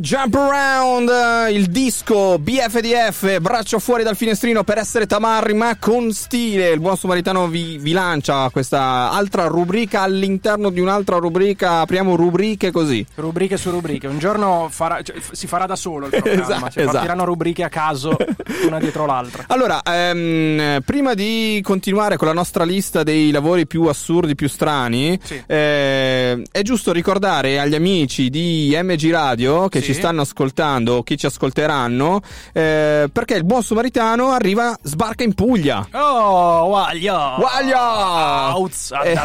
Jump Around, eh, il disco BFDF, braccio fuori dal finestrino per essere tamarri ma con stile. Il buon Samaritano vi, vi lancia questa altra rubrica all'interno di un'altra rubrica. Apriamo rubriche così. Rubriche su rubriche. Un giorno farà- cioè, si farà da solo il programma. Esatto, cioè, esatto. partiranno rubriche a caso, una dietro l'altra. Allora, ehm, prima di continuare con la nostra lista dei lavori più assurdi, più strani, eh, è giusto ricordare agli amici di MG Radio che Sì. ci stanno ascoltando o che ci ascolteranno, eh, perché il buon Samaritano arriva, sbarca in Puglia. Oh! Waglia! Auz, Eh,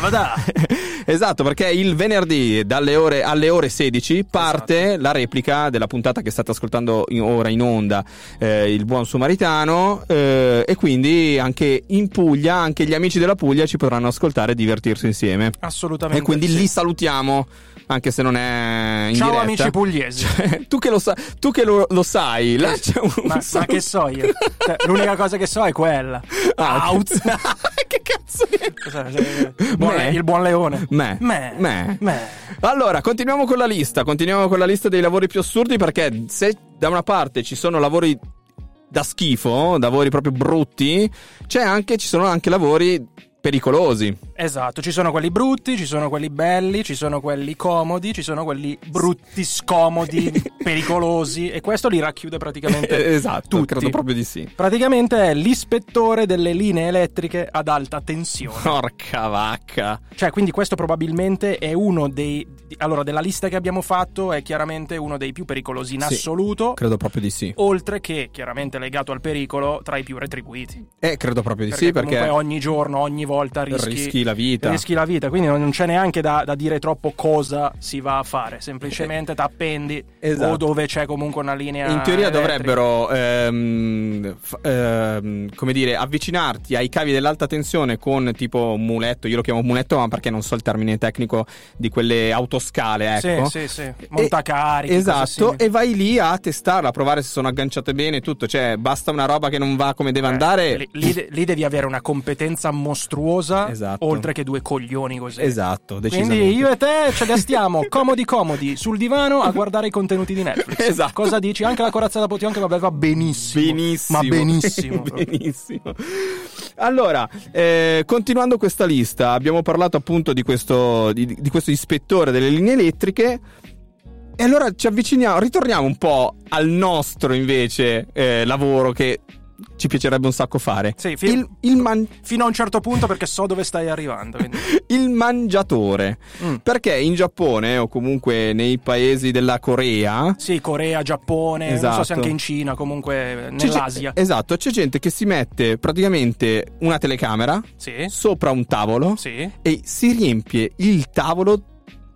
esatto, perché il venerdì dalle ore, alle ore 16 parte la replica della puntata che state ascoltando in- ora in onda, eh, il buon Samaritano, eh, e quindi anche in Puglia, anche gli amici della Puglia ci potranno ascoltare e divertirsi insieme. Assolutamente. E quindi sì. li salutiamo. Anche se non è in Ciao diretta. amici pugliesi. tu che lo, sa- tu che lo, lo sai, là c'è un Ma, ma che so io? Cioè, l'unica cosa che so è quella. Ah, Auz. che cazzo è? Cos'è? Il buon, Me? il buon leone. Me. Me. Me. Me. Allora, continuiamo con la lista. Continuiamo con la lista dei lavori più assurdi perché se da una parte ci sono lavori da schifo, lavori proprio brutti, c'è anche, ci sono anche lavori pericolosi. Esatto, ci sono quelli brutti, ci sono quelli belli, ci sono quelli comodi, ci sono quelli brutti, scomodi, pericolosi e questo li racchiude praticamente esatto, tutti. credo proprio di sì. Praticamente è l'ispettore delle linee elettriche ad alta tensione. Porca vacca. Cioè, quindi questo probabilmente è uno dei... Allora, della lista che abbiamo fatto è chiaramente uno dei più pericolosi in Sì, assoluto, Credo proprio di sì. oltre che chiaramente legato al pericolo tra i più retribuiti. Eh, credo proprio di Perché sì perché comunque ogni giorno, ogni volta rischi, rischi la vita. rischi la vita, quindi non c'è neanche da, da dire troppo cosa si va a fare, semplicemente t'appendi Esatto. o dove c'è comunque una linea In teoria elettrica. dovrebbero, ehm, f- ehm, come dire, avvicinarti ai cavi dell'alta tensione con tipo un muletto. Io lo chiamo muletto, ma perché non so il termine tecnico di quelle autoscale, Sì, ecco. sì, sì, montacarichi. cose Esatto, e vai lì a testarla, a provare se sono agganciate bene e tutto. Cioè, basta una roba che non va come deve andare. Eh, Lì, lì lì devi avere una competenza mostruosa, Esatto. Oltre che due coglioni così. Esatto, decisamente. Quindi io e te ce ne stiamo comodi comodi sul divano a guardare i contenuti di Netflix. Esatto. Cosa dici? Anche la corazzata Potionchi vabbè va benissimo. Benissimo. Ma benissimo. Benissimo. Allora, eh, continuando questa lista, abbiamo parlato appunto di questo, di, di questo ispettore delle linee elettriche. E allora ci avviciniamo, ritorniamo un po' al nostro invece eh, lavoro che ci piacerebbe un sacco fare. Sì, fi- il, il man- fino a un certo punto perché so dove stai arrivando. il mangiatore. Mm. Perché in Giappone o comunque nei paesi della Corea Sì, Corea, Giappone, non so Esatto. se anche in Cina, comunque C'è nell'Asia. ge- esatto, c'è gente che si mette praticamente una telecamera Sì. sopra un tavolo Sì. e si riempie il tavolo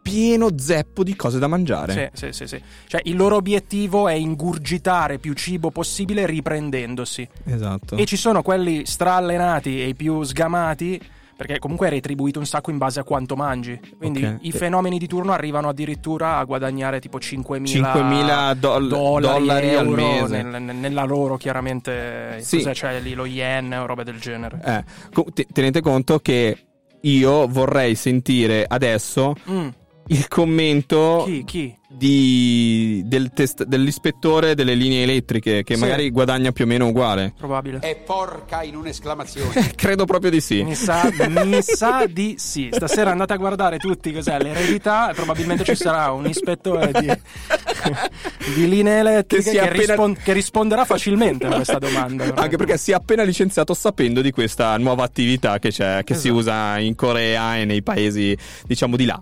pieno zeppo di cose da mangiare. Sì, sì, sì, sì. Cioè, il loro obiettivo è ingurgitare più cibo possibile riprendendosi. Esatto. E ci sono quelli straallenati e i più sgamati, perché comunque è retribuito un sacco in base a quanto mangi. Quindi Ok. i fenomeni di turno arrivano addirittura a guadagnare tipo 5.000, 5.000 doll- dollari, dollari al mese. nel- nella loro chiaramente Sì. c'è lì lo yen o robe del genere. Eh, tenete conto che io vorrei sentire adesso Mm. Il commento Chi? Chi? di- del test- dell'ispettore delle linee elettriche che Sì. magari guadagna più o meno uguale. Probabile. È porca in un'esclamazione. Credo proprio di sì. Mi sa, mi sa di sì. Stasera andate a guardare tutti cos'è l'eredità e probabilmente ci sarà un ispettore di, di linee elettriche Che che, si appena- rispon- che risponderà facilmente a questa domanda. Anche perché si è appena licenziato sapendo di questa nuova attività che c'è, che si Esatto. usa in Corea e nei paesi, diciamo, di là.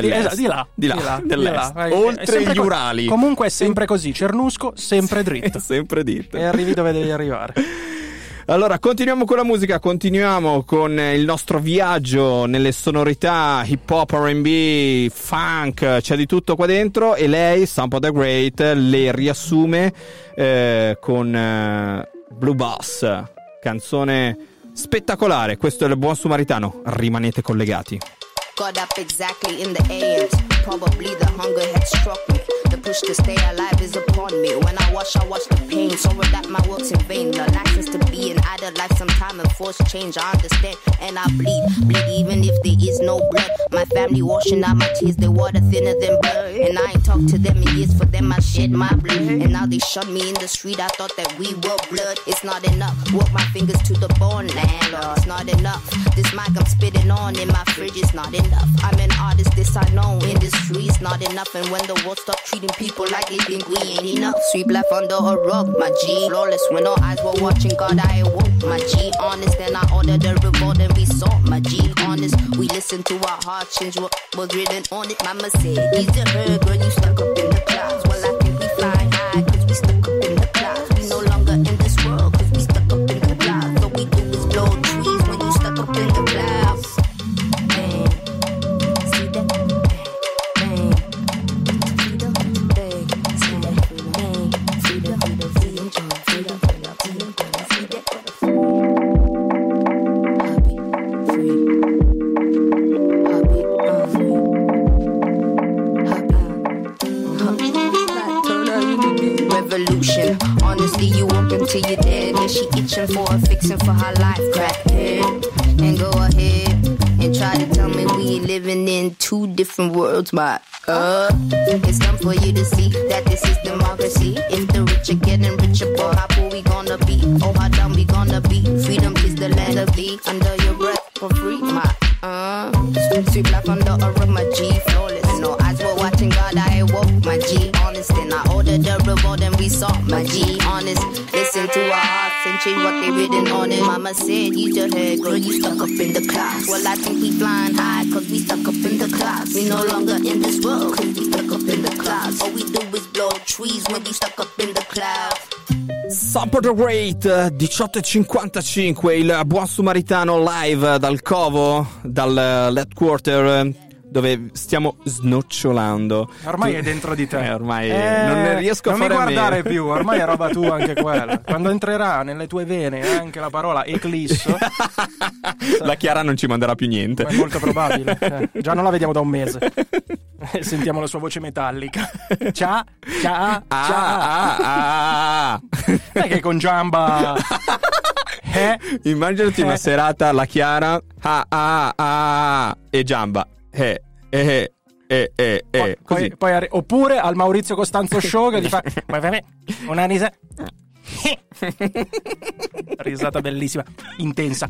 Di, Dell'est. di là, Di là, di dell'est. là. È- è Oltre sempre gli Urali. Comunque è sempre così, Cernusco sempre dritto. Sempre dito. E arrivi dove devi arrivare. Allora, continuiamo con la musica, continuiamo con il nostro viaggio nelle sonorità hip hop, RB, funk, c'è di tutto qua dentro e lei, Sampa the Great, le riassume eh, con eh, Blue Boss, canzone spettacolare, questo è il buon sumaritano, rimanete collegati. Got up exactly in the AM. Probably the hunger had struck me. The push to stay alive is upon me. When I wash, I wash the pain. Sorry that my work's in vain. The license to be an adult life sometime and force change. I understand and I bleed. Bleed even if there is no blood. My family washing out my tears. They water thinner than blood. And I ain't talked to them in years. For them, I shed my blood. And now they shut me in the street. I thought that we were blood. It's not enough. Work my fingers to the bone, landlord. It's not enough. This mic I'm spitting on in my fridge is not enough. I'm an artist, this I know. Industry is not enough. And when the world stop treating people like they think we ain't enough. Sweep life under a rug, my G. Flawless when all eyes were watching, God, I awoke, my G. Honest, and I ordered the reward and we saw, my G. Honest, we listened to our hearts change what was written on it. Mama said, He's a her, girl, you stuck up in different worlds. My uh, it's time for you to see that this is democracy. If the rich are getting richer, boy, how poor we gonna be? Oh, how change what they written on it. Mama said, use your head, girl, you stuck up in the clouds. Well, I think we flying high, cause we stuck up in the clouds. We no longer in this world, cause we stuck up in the clouds. All we do is blow trees when we stuck up in the clouds. Support Rate 18.55 il buon sumaritano live dal covo dal headquarter dove stiamo snocciolando Ormai Tu- è dentro di te. Eh, ormai Eh, non ne riesco a non fare mi a meno. guardare più, ormai è roba tua anche quella. Quando entrerà nelle tue vene anche la parola eclisso, la Chiara non ci manderà più niente è molto probabile. Eh, già non la vediamo da un mese. E Sentiamo la sua voce metallica. Ciao, ciao, ciao. ah, ah, ah. Non è che con Giamba Eh? immaginati una Eh. serata la Chiara ah, ah, ah, e Giamba eh, eh, eh, eh, eh, così Poi, poi arri- oppure al Maurizio Costanzo Show che gli fa "Ma vabbè, una risa risata bellissima intensa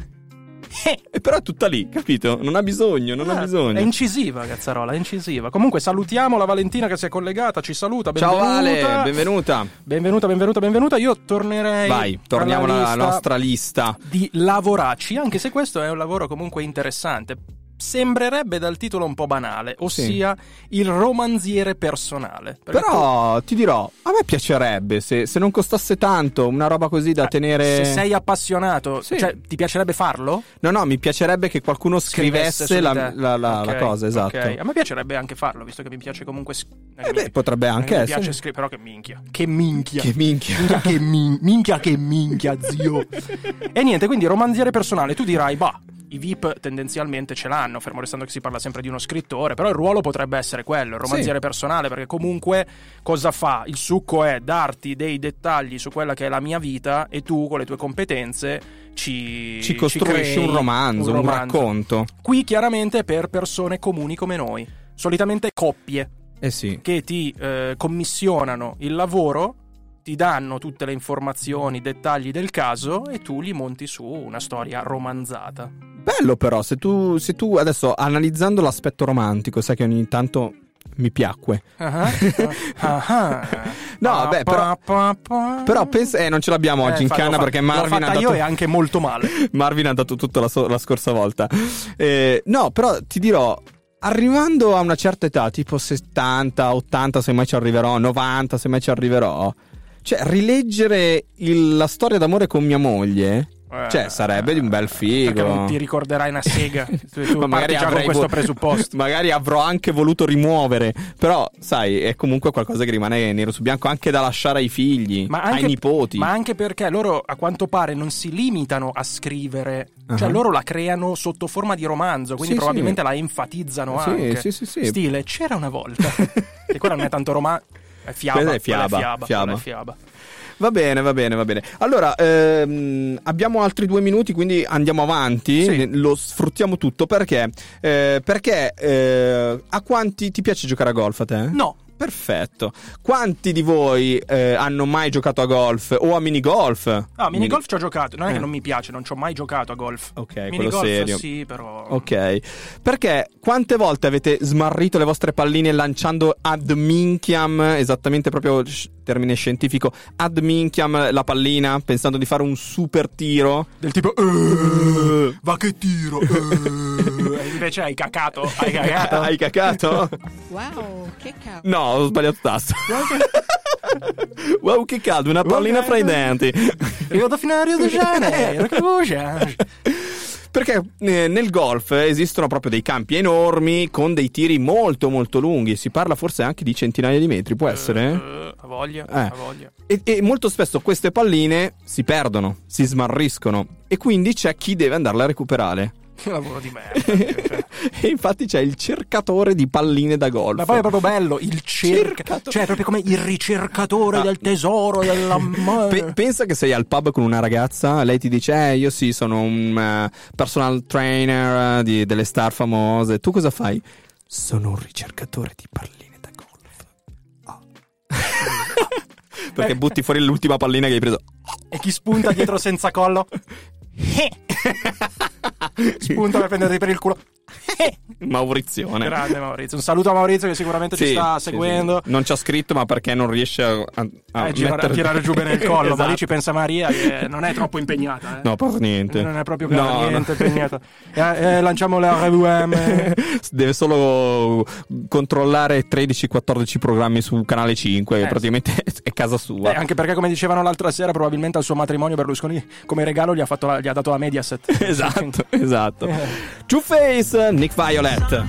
E però è tutta lì, capito? Non ha bisogno, non ha bisogno. è incisiva cazzarola è incisiva comunque salutiamo la Valentina che si è collegata ci saluta Ciao benvenuta Vale, benvenuta. benvenuta benvenuta benvenuta io tornerei Vai, torniamo alla alla nostra lista. di lavoracci anche se questo è un lavoro comunque interessante sembrerebbe dal titolo un po' banale ossia il romanziere personale Però ti dirò, a me piacerebbe se, se non costasse tanto una roba così da tenere. se sei appassionato Sì. cioè ti piacerebbe farlo? No, no, mi piacerebbe che qualcuno Scrivesse scrivesse la, la- la- la Ok, cosa, esatto. ok. A me piacerebbe anche farlo, visto che mi piace comunque. s- Eh beh, potrebbe è anche che Mi essere. piace scrivere, però che minchia. Che minchia. Che minchia. Minchia che, min- minchia che minchia, zio. e niente, quindi romanziere personale. Tu dirai, bah. I VIP tendenzialmente ce l'hanno, fermo restando che si parla sempre di uno scrittore, però il ruolo potrebbe essere quello, il romanziere Sì. personale, perché comunque cosa fa? Il succo è darti dei dettagli su quella che è la mia vita e tu con le tue competenze ci, Ci costruisci crei un romanzo, un, romanzo. racconto. Qui chiaramente per persone comuni come noi, solitamente coppie Eh sì. che ti eh, commissionano il lavoro, ti danno tutte le informazioni, i dettagli del caso e tu li monti su una storia romanzata. Bello però, se tu, se tu adesso analizzando l'aspetto romantico, sai che ogni tanto mi piacque. Ah, ah. No, vabbè, però, però pensa, eh, non ce l'abbiamo oggi Eh, in fa- canna perché Marvin ha io dato... e anche molto male. Marvin ha dato tutto la, so- la scorsa volta. Eh, no, però ti dirò, arrivando a una certa età, tipo 70, 80 se mai ci arriverò, 90 se mai ci arriverò, cioè rileggere il- la storia d'amore con mia moglie Eh, Cioè, sarebbe di un bel figo. Perché non ti ricorderai una sega. Tu, Ma parti già con questo presupposto. magari avrò anche voluto rimuovere. Però, sai, è comunque qualcosa che rimane nero su bianco anche da lasciare ai figli, Ma anche, ai nipoti. ma anche perché loro a quanto pare non si limitano a scrivere, cioè Ah. loro la creano sotto forma di romanzo, quindi Sì, probabilmente sì. la enfatizzano Sì, anche. sì, sì, sì. Stile, c'era una volta. e quella non è tanto romanzo, è fiaba. Quella è quella fiaba, fiaba, fiaba. quella è fiaba. Va bene, va bene, va bene. Allora, ehm, abbiamo altri due minuti, quindi andiamo avanti. Sì. Lo sfruttiamo tutto perché? Eh, perché eh, a quanti ti piace giocare a golf a te? No. Perfetto. Quanti di voi eh, hanno mai giocato a golf o a minigolf? Ah, minigolf ci ho giocato, non è Eh. che non mi piace, non ci ho mai giocato a golf. Ok, quello minigolf serio. sì, però Ok. Perché quante volte avete smarrito le vostre palline lanciando ad minchiam, esattamente proprio termine scientifico, ad minchiam la pallina, pensando di fare un super tiro? del tipo "Eh, va che tiro. eh." E invece hai cacato, hai cagato. Hai cacato? Wow, che cavolo. No, ho sbagliato tasto. wow, che caldo, una pallina fra i denti. Io da fino a Rio de Janeiro, che voce. Perché eh, nel golf esistono proprio dei campi enormi con dei tiri molto molto lunghi, si parla forse anche di centinaia di metri, può essere? Eh, ha voglia, Eh. ha voglia. E, e molto spesso queste palline si perdono, si smarriscono e quindi c'è chi deve andarle a recuperare. Che lavoro di merda. e infatti c'è il cercatore di palline da golf. Ma poi è proprio bello il cerca, Cercatore. cioè è proprio come il ricercatore del tesoro della Ah. Pe- pensa che sei al pub con una ragazza, lei ti dice: Eh, io sì, sono un eh, personal trainer eh, di- delle star famose. Tu cosa fai? Sono un ricercatore di palline da golf. Ah. Perché butti fuori l'ultima pallina che hai preso. E chi spunta dietro senza collo? Spunta per prenderti per il culo. Maurizione. Grande Maurizio. Un saluto a Maurizio che sicuramente ci Sì, sta sì, seguendo. sì. Non ci ha scritto, ma perché non riesce a, a, a Eh, mettere- a tirare giù bene il collo, ma lì Esatto. ci pensa Maria che non è troppo impegnata. eh. No, per niente. Non è proprio per No, niente no. impegnata. Eh, eh, lanciamo la RVM. Deve solo controllare 13-14 programmi su canale 5, Eh, praticamente è casa sua. Eh, anche perché, come dicevano l'altra sera, probabilmente al suo matrimonio Berlusconi, come regalo, gli ha, fatto la- gli ha dato la Mediaset. Esatto, esatto. Two Face, Nick Violet.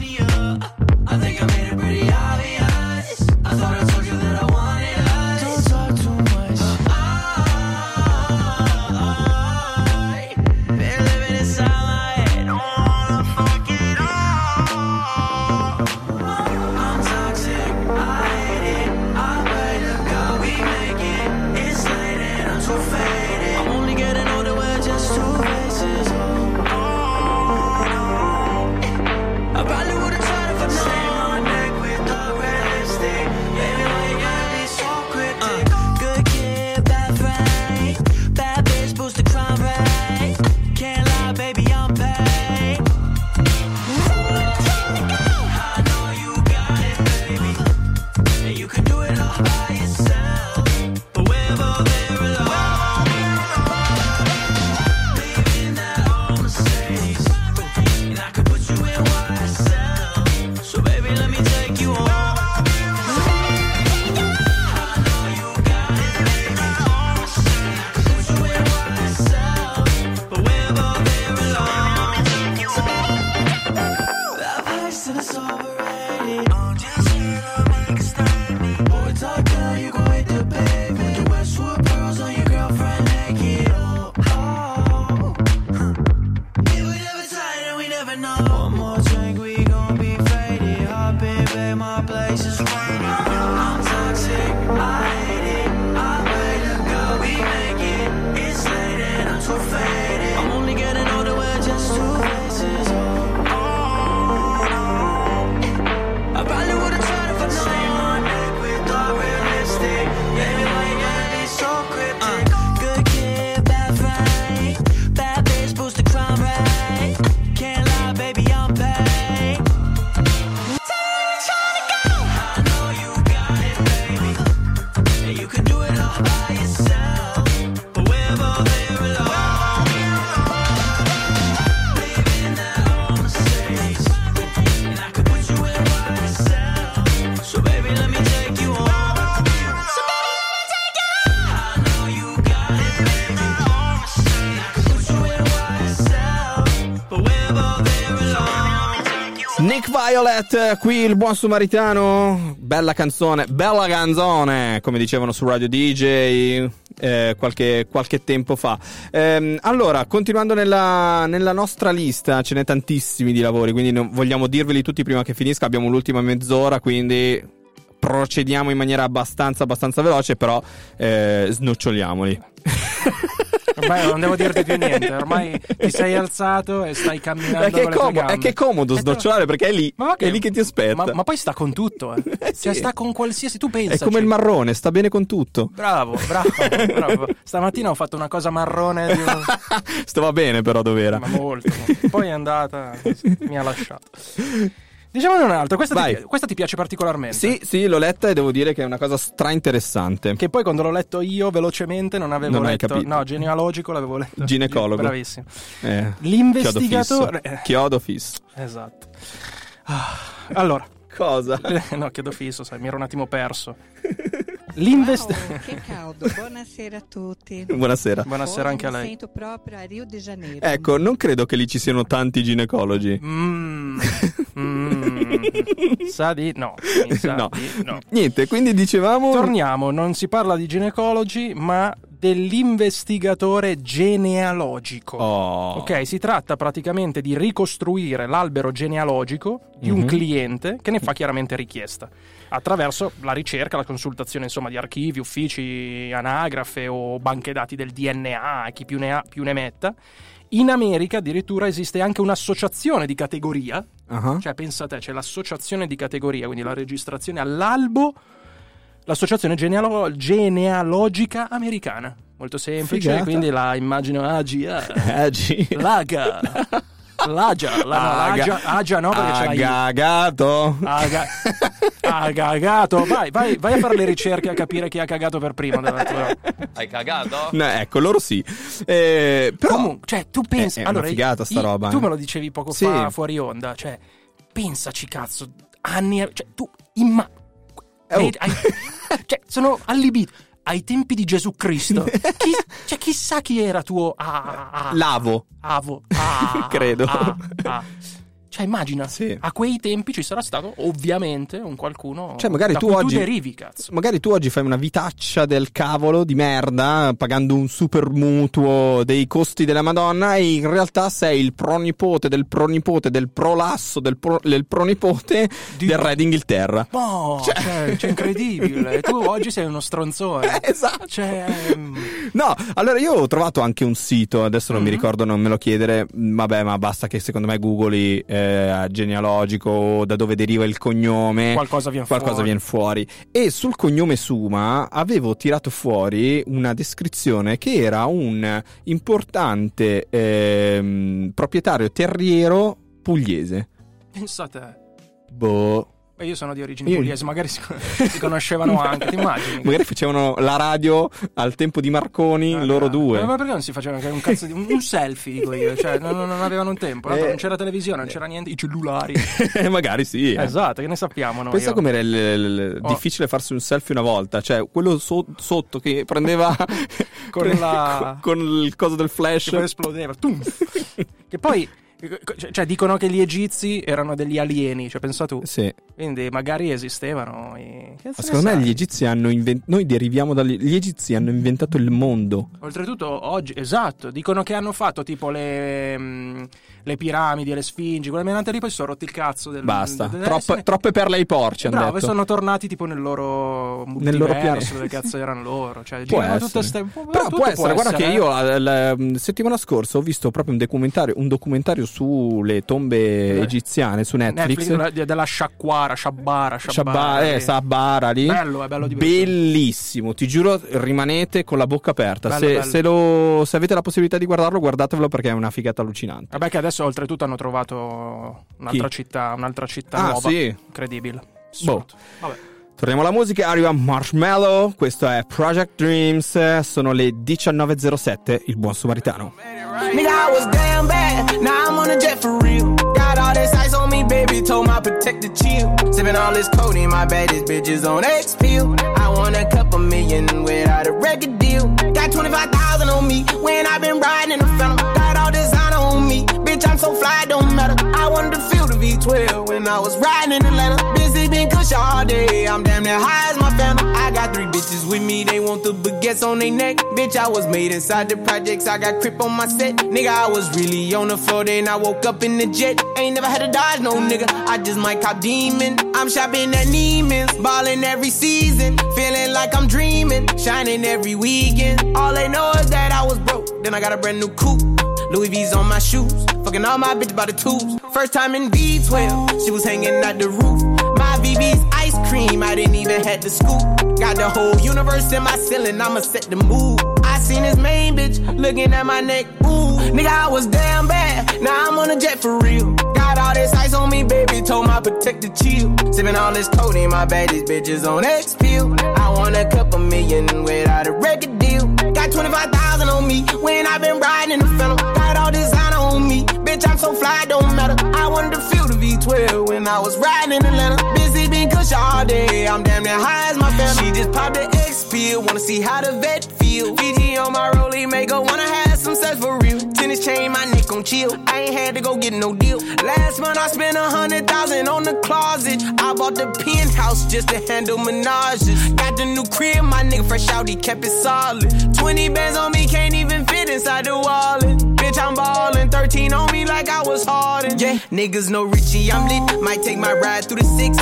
Violet, qui il buon sumaritano. Bella canzone, bella canzone, come dicevano su Radio DJ eh, qualche, qualche tempo fa. Ehm, allora, continuando nella, nella nostra lista, ce n'è tantissimi di lavori, quindi non- vogliamo dirveli tutti prima che finisca. Abbiamo l'ultima mezz'ora, quindi procediamo in maniera abbastanza, abbastanza veloce, però eh, snoccioliamoli. Ormai non devo dirti più niente, ormai ti sei alzato e stai camminando Perché è, con le tue comodo, è che è comodo snocciolare perché è lì, Ma che- è lì che ti aspetta. Ma, ma poi sta con tutto, eh. Cioè, sta con qualsiasi. Tu pensa. È come il marrone, sta bene con tutto. Bravo, bravo, bravo. Stamattina ho fatto una cosa marrone di Stava bene però dov'era. Ma molto. Poi è andata, mi ha lasciato. Diciamone un altro, questa, ti, questa ti piace particolarmente. Sì, sì, l'ho letta e devo dire che è una cosa stra interessante. Che poi quando l'ho letto io velocemente non avevo Non letto. No, genealogico l'avevo letto. Ginecologo. Bravissimo. Eh, L'investigatore- chiodo fisso. Chiodo fisso. Esatto. Ah, Allora. Cosa? no, chiedo fisso, sai, mi ero un attimo perso. L'investigatore. Wow, che caldo, buonasera a tutti. Buonasera. Buonasera anche a Mi lei. sento proprio a Rio de Janeiro. Ecco, non credo che lì ci siano tanti ginecologi. Mm, mm, sa di no. mi sa No. di no. Niente, quindi dicevamo... Torniamo, non si parla di ginecologi, ma dell'investigatore genealogico. Oh. Ok, si tratta praticamente di ricostruire l'albero genealogico di un Mhm. cliente che ne fa chiaramente richiesta attraverso la ricerca, la consultazione insomma di archivi, uffici, anagrafe o banche dati del DNA, chi più ne ha più ne metta. In America addirittura esiste anche un'associazione di categoria, Ah. cioè pensa a te, c'è l'associazione di categoria, quindi la registrazione all'albo, l'associazione genealo- genealogica americana. Molto semplice, Figata. quindi la immagino AGA. Agi. Laga. Lagia, la, no, Aga- Lagia, Agia no perché l'hai Agagato. Aga- ha cagato. Vai, vai, vai a fare le ricerche a capire chi ha cagato per primo. della tua- Hai cagato? No, ecco, loro sì. Eh, però... Comunque, cioè, tu pensi. Eh, è una allora, figata sta io- roba, Tu eh. me lo dicevi poco Sì. fa fuori onda. Cioè, pensaci, cazzo. Anni. Cioè, tu. Imma- Oh. hai- hai- cioè, sono allibito. Ai tempi di Gesù Cristo. Chi, cioè, chissà chi era tuo. Ah, ah, Lavo. Avo. Ah, Credo. ah, ah. Cioè, immagina, Sì. a quei tempi ci sarà stato ovviamente un qualcuno Cioè, magari tu oggi. tu derivi, cazzo. Magari tu oggi fai una vitaccia del cavolo di merda, pagando un super mutuo dei costi della Madonna, e in realtà sei il pronipote del pronipote del prolasso del, pro- del pronipote del re d'Inghilterra. No, cioè, cioè, incredibile. tu oggi sei uno stronzone. esatto. Cioè, mm, No, allora io ho trovato anche un sito, adesso non mi Mhm. ricordo, non me lo chiedere, mm, vabbè, ma basta che secondo me googli eh, genealogico, da dove deriva il cognome, Qualcosa viene qualcosa fuori. viene fuori. E sul cognome Suma avevo tirato fuori una descrizione che era un importante ehm, proprietario terriero pugliese. pensa a te. Boh. Beh, io sono di origini Io- pugliesi, magari si, si conoscevano anche, ti immagini? Magari facevano la radio al tempo di Marconi, loro due. Eh, Ma perché non si faceva anche un cazzo di un, un selfie, dico io? Cioè, non, non avevano un tempo, Eh. non c'era televisione, non c'era niente, i cellulari. Magari sì. eh. Esatto, che ne sappiamo noi? Pensa com'era il- il- Oh. difficile farsi un selfie una volta, cioè quello so- sotto che prendeva Con la- con il coso del flash. Che poi esplodeva. Tum. che poi, cioè, cioè, dicono che gli egizi erano degli alieni, cioè pensa tu. Sì. Quindi magari esistevano. Che Ma se ne secondo me sai? gli egizi hanno inventato. Noi deriviamo dagli. Gli egizi hanno inventato il mondo. Oltretutto oggi, esatto, dicono che hanno fatto tipo le, mm, le piramidi le sfingi, quelle menate lì poi si sono rotti il cazzo del Basta. del- Troppe, troppe perle ai porci. Bravo, detto. sono tornati tipo nel loro Nel loro pianeta. dove cazzo erano loro. Cioè, Può essere. tutte ste... Però tutto può essere, guarda che eh. io la, la- la settimana scorsa ho visto proprio un documentario, un documentario sulle tombe egiziane su Netflix. Netflix della, sciacquara, sciabbara, sciabbara. eh, Sabara lì. Bello, è bello di Bellissimo, ti giuro, rimanete con la bocca aperta. Bello, se, bello. se lo- se avete la possibilità di guardarlo, guardatevelo perché è una figata allucinante. Vabbè che adesso oltretutto hanno trovato un'altra Chi? città, un'altra città Ah, nuova. sì? Incredibile. Boh. Vabbè. Torniamo alla musica, arriva Marshmallow, questo è Project Dreams, sono le 19.07, il buon. Now I'm on a jet for real. Got all this ice on me, baby. Told my protector chill. Sipping all this codeine, my baddest bitches on X pill. I want a couple million without a record deal. Got 25,000 on me when i been riding in the phantom. Got all designer on me. Bitch, I'm so fly, don't matter. I wanted to feel the V12 when I was riding in Atlanta. Kush all day. I'm damn near high as my family. I got three bitches with me. They want the baguettes on their neck. Bitch, I was made inside the projects. I got crip on my set. Nigga, I was really on the floor. Then I woke up in the jet. Ain't never had to dodge no nigga. I just might cop demon. I'm shopping at Neiman's. Ballin' every season. Feeling like I'm dreaming. Shining every weekend. All they know is that I was broke. Then I got a brand new coupe. Louis V's on my shoes. Fucking all my bitches by the tubes. First time in B12, she was hanging at the roof. My VV's ice cream, I didn't even had to scoop. Got the whole universe in my ceiling, I'ma set the mood. I seen this main bitch looking at my neck. Ooh, nigga, I was damn bad. Now I'm on a jet for real. Got all this ice on me, baby. Told my protector chill. Sipping all this codeine, my bad. These bitches on X pill. I want a couple million without a record deal. Got 25,000 on me when i been riding in the phantom. Got all designer on me. Bitch, I'm so fly, don't matter. I wanted to feel the V12 when I was riding in Atlanta. Busy been kush all day. I'm damn near high as my family. She just popped the X pill. Wanna see how the vet feel. Chill. I ain't had to go get no deal. Last month I spent a hundred thousand on the closet. I bought the penthouse just to handle menages. Got the new crib, my nigga fresh out, he kept it solid. 20 bands on me, can't even fit inside the wallet. Bitch, I'm ballin', 13 on me like I was Harden. Yeah, niggas know Richie, I'm lit. Might take my ride through the six.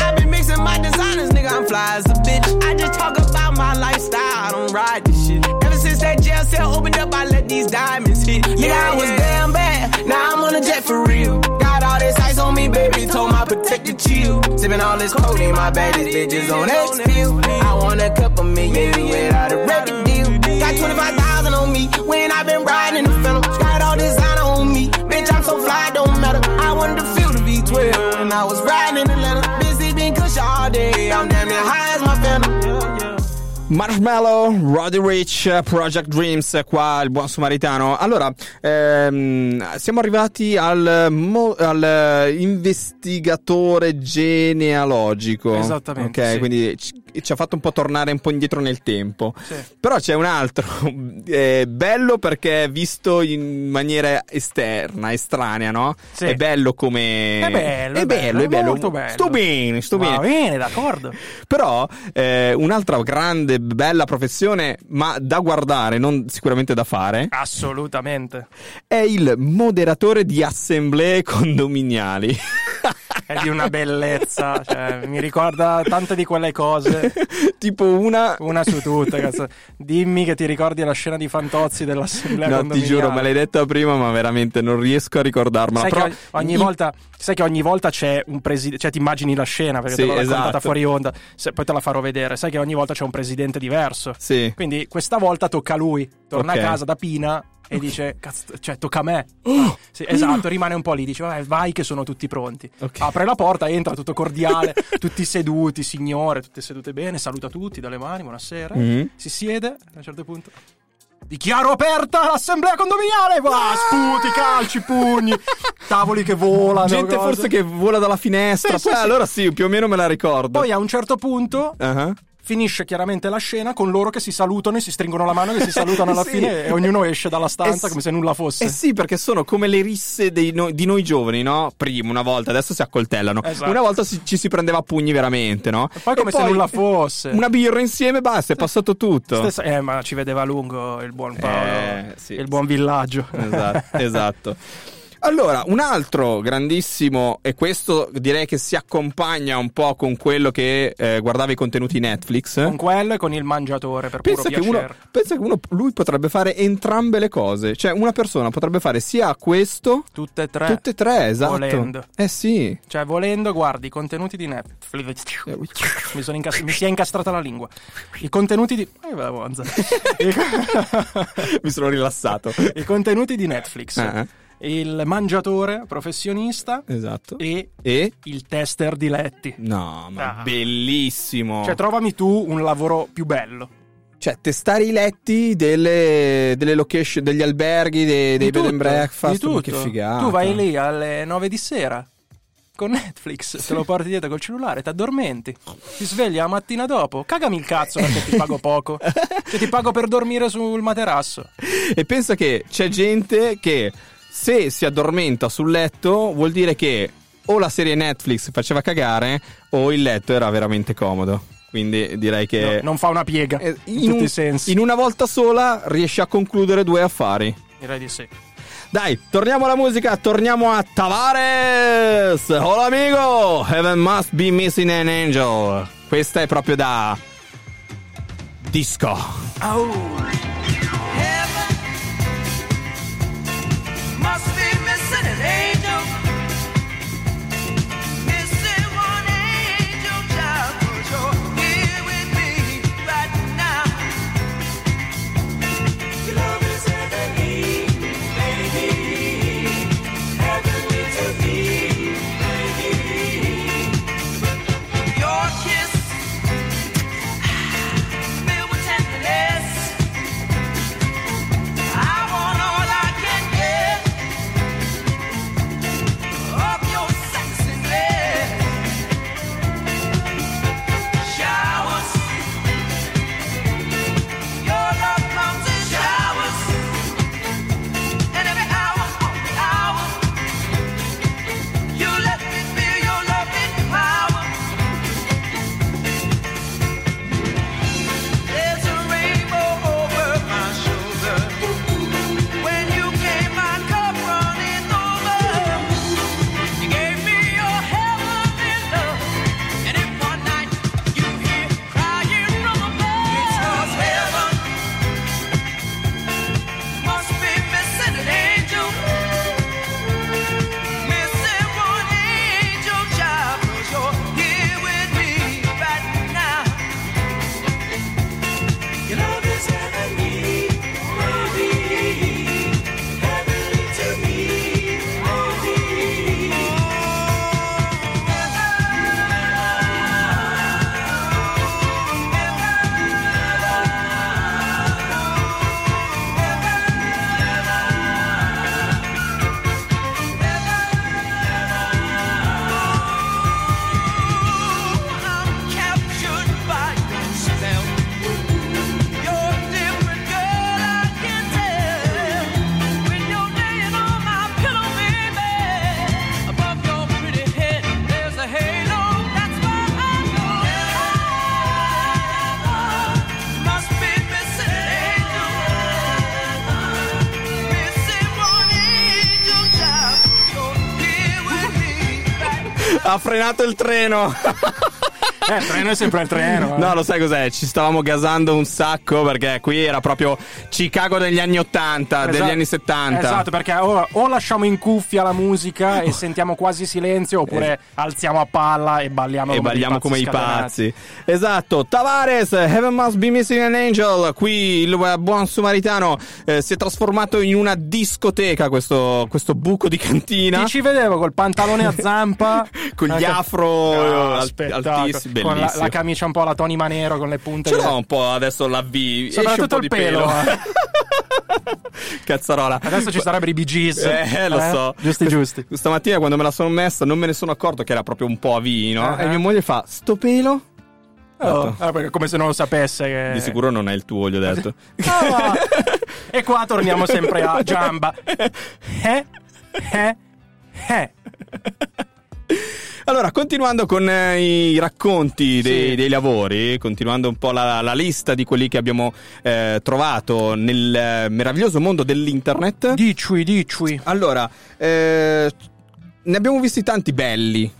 i been mixing my designers, nigga, I'm fly as a bitch. I just talk about my lifestyle, I don't ride this shit. Since that jail cell opened up, I let these diamonds hit. Yeah, I was damn bad. Now I'm on a jet for real. Got all this ice on me, baby. Told my protector chill. Sipping all this codeine, my baddest bitches on X pill. I want a couple million without a record deal. Got 25,000 on me when i been riding the phantom. Got all designer on me. Bitch, I'm so fly, don't matter. I wanted to feel the V12 when I was riding in Atlanta. Busy been kush all day. I'm damn near high as my phantom. Marshmallow, Roddy Rich, Project Dreams, qua il buon Samaritano. Allora, ehm, siamo arrivati al, mo- al investigatore genealogico. Esattamente, Ok, sì. quindi ci ha fatto un po' tornare un po' indietro nel tempo. Sì. Però c'è un altro, eh, bello perché è visto in maniera esterna, estranea, no? Sì. È bello come... È bello, è è bello, bello, è bello. molto bello. Sto bene, sto Va bene. bene, d'accordo. Però eh, un'altra grande, bella professione, ma da guardare, non sicuramente da fare, Assolutamente. è il moderatore di assemblee condominiali. È di una bellezza, cioè, mi ricorda tante di quelle cose. tipo una... Una su tutte, cazzo. Dimmi che ti ricordi la scena di Fantozzi dell'assemblea No, ti giuro, me l'hai detta prima, ma veramente non riesco a ricordarmela. Sai Però che ogni volta, sai che ogni volta c'è un presidente, cioè ti immagini la scena perché Sì, te l'ho raccontata esatto. fuori onda, se- poi te la farò vedere. Sai che ogni volta c'è un presidente diverso. Sì. Quindi questa volta tocca a lui, torna Ok. a casa da Pina e dice, cazzo, cioè tocca a me. Oh, Sì, esatto, rimane un po' lì, dice, "Vabbè, vai che sono tutti pronti. Apre la porta, entra tutto cordiale, tutti seduti, signore, tutte sedute bene, saluta tutti dalle mani, buonasera. Mhm. Si siede, a un certo punto... Dichiaro aperta l'assemblea condominiale! Va, sputi, calci, pugni, tavoli che volano. Gente cose. forse che vola dalla finestra. Sì, Eh, sì. Allora sì, più o meno me la ricordo. Poi a un certo punto Ah. Finisce chiaramente la scena con loro che si salutano e si stringono la mano, che si salutano alla Sì. fine e ognuno esce dalla stanza Eh, come se nulla fosse. Eh sì, perché sono come le risse no- di noi giovani, no? Prima, una volta, adesso si accoltellano. Esatto. Una volta si- ci si prendeva a pugni veramente, no? Poi come E se nulla fosse. Una birra insieme, basta, è passato tutto. Stessa- eh, ma ci vedeva a lungo il buon Paolo, Eh, sì, il buon villaggio. Esatto, esatto. Allora, un altro grandissimo, e questo direi che si accompagna un po' con quello che eh, guardava i contenuti Netflix. Con quello e con il mangiatore per Pensa puro che, uno, pensa che uno, lui potrebbe fare entrambe le cose. Cioè, una persona potrebbe fare sia questo, Tutte e tre. tutte e tre, esatto. Volendo. Eh sì. Cioè, volendo, guardi i contenuti di Netflix. Mi, sono incas- mi si è incastrata la lingua. I contenuti di. Eh. I... Mi sono rilassato. I contenuti di Netflix. Ah. Il mangiatore professionista Esatto. e, E? il tester di letti. No, ma Ah. bellissimo. Cioè, trovami tu un lavoro più bello. Cioè, testare i letti delle, delle location, degli alberghi, dei, dei Di bed and tutto, breakfast. di tutto. che figata. Tu vai lì alle 9 di sera con Netflix, te lo porti dietro col cellulare, ti addormenti, ti svegli la mattina dopo, cagami il cazzo perché ti pago poco, cioè ti pago per dormire sul materasso. E pensa che c'è gente che se si addormenta sul letto vuol dire che o la serie Netflix faceva cagare o il letto era veramente comodo. Quindi direi che No, non fa una piega in, in, tutti un- i sensi. in una volta sola riesce a concludere due affari. Direi di sì. Dai, torniamo alla musica, torniamo a Tavares! Hola amigo! Heaven must be missing an angel. Questa è proprio da disco. Must frenato il treno. Eh, il treno è sempre il treno. eh. No, lo sai cos'è? Ci stavamo gasando un sacco perché qui era proprio Chicago degli anni 80, degli Esatto. anni 70. Esatto, perché ora o lasciamo in cuffia la musica e sentiamo quasi silenzio, oppure alziamo a palla e balliamo E come balliamo come i pazzi. Esatto, Tavares, Heaven Must Be Missing an Angel. Qui il eh, buon sumaritano eh, si è trasformato in una discoteca, questo, questo buco di cantina. Ti ci vedevo col pantalone a zampa, Con gli Anche- afro No, alt- spettacolo. altissimi, con la, la camicia un po' alla Tony Manero con le punte. Ce l'ho un po' adesso la V. Soprattutto il di pelo. pelo. eh. Cazzarola. Adesso ci sarebbero i Bee Gees. Eh, lo so. Giusti, giusti. Stamattina quando me la sono messa non me ne sono accorto che era proprio un po' a V, no? Ah. E mia moglie fa, sto pelo? Oh, ah, perché come se non lo sapesse. Che... Di sicuro non è il tuo, gli ho detto. Ah, e qua torniamo sempre a Giamba. Eh? Eh? Eh? Allora, continuando con eh, i racconti dei, Sì. dei lavori, continuando un po' la, la lista di quelli che abbiamo eh, trovato nel eh, meraviglioso mondo dell'internet. Dicui, dicui. Allora, eh, ne abbiamo visti tanti belli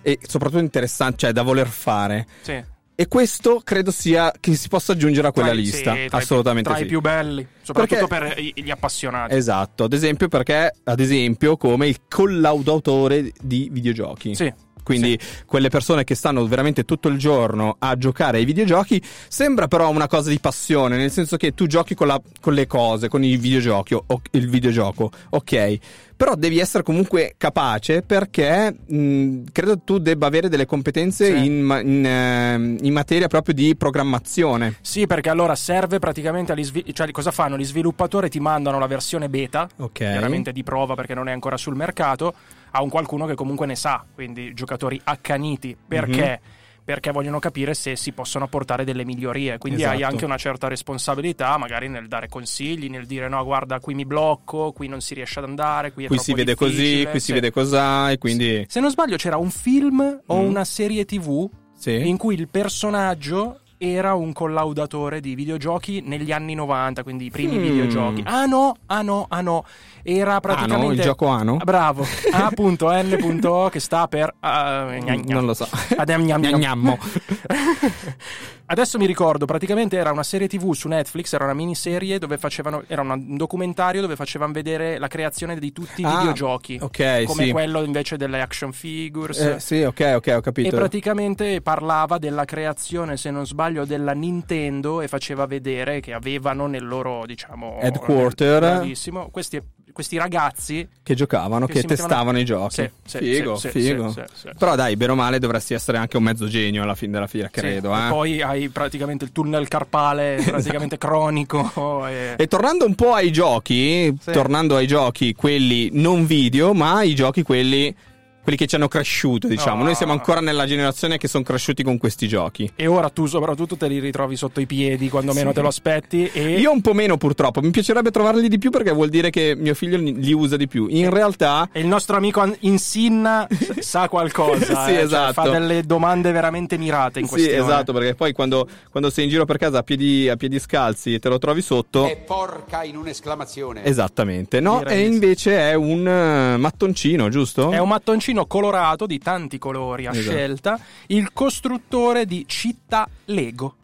e soprattutto interessanti, cioè da voler fare. Sì. E questo credo sia che si possa aggiungere a quella Tra lista. sì, Assolutamente Tra sì. i più belli, soprattutto Perché- per gli appassionati. Esatto, ad esempio perché, ad esempio, come il collaudatore di videogiochi. Sì. Quindi quelle persone che stanno veramente tutto il giorno a giocare ai videogiochi sembra però una cosa di passione, nel senso che tu giochi con, la- con le cose, con i videogiochi, o, il videogioco, ok. Però devi essere comunque capace perché mh, credo tu debba avere delle competenze Sì. in, in, ehm, in materia proprio di programmazione. Sì, perché allora serve praticamente agli svi- cioè cosa fanno? Gli sviluppatori ti mandano la versione beta, Ok. chiaramente di prova perché non è ancora sul mercato, a un qualcuno che comunque ne sa, quindi giocatori accaniti. Perché? perché vogliono capire se si possono apportare delle migliorie. Quindi hai Esatto. anche una certa responsabilità, magari nel dare consigli, nel dire no, guarda, qui mi blocco, qui non si riesce ad andare, qui è Qui si vede così, qui si Sì. vede cos'ha e quindi... Se non sbaglio, c'era un film o Mm. una serie TV Sì. in cui il personaggio era un collaudatore di videogiochi negli anni 90, quindi i primi Mm. videogiochi. Ah no, ah no, ah no. Era praticamente... il gioco Ano? Bravo. A.N.O che sta per... ah, gna- gna. Non lo so. Adem gnam gnam. Adesso mi ricordo, praticamente era una serie TV su Netflix, era una miniserie dove facevano, era un documentario dove facevano vedere la creazione di tutti i Ah, videogiochi. ok, come sì. quello invece delle action figures. Eh, sì, ok, ok, ho E capito. praticamente parlava della creazione, se non sbaglio, della Nintendo e faceva vedere che avevano nel loro, diciamo, Headquarter. bravissimo, questi, questi ragazzi Che giocavano, Che che, si mettevano- testavano i giochi. Sì, sì, figo, sì, figo. Però dai, bene o male dovresti essere anche un mezzo genio alla fine della fiera, credo. Eh. Poi hai praticamente il tunnel carpale praticamente cronico. E... E tornando un po' ai giochi, tornando ai giochi quelli non video, ma i giochi quelli, quelli che ci hanno cresciuto, diciamo. Oh. Noi siamo ancora nella generazione che sono cresciuti con questi giochi. E ora tu soprattutto te li ritrovi sotto i piedi quando meno Sì. te lo aspetti. E Io un po' meno purtroppo, mi piacerebbe trovarli di più perché vuol dire che mio figlio li usa di più. In realtà e il nostro amico Insinna sa qualcosa. Sì, eh, cioè, esatto. fa delle domande veramente mirate in Sì, questione. esatto, perché poi quando, quando sei in giro per casa a piedi, a piedi scalzi e te lo trovi sotto... E porca in un'esclamazione. Esattamente, no? E sì. invece è un eh, mattoncino, giusto? È un mattoncino colorato di tanti colori a Esatto. scelta, il costruttore di città Lego.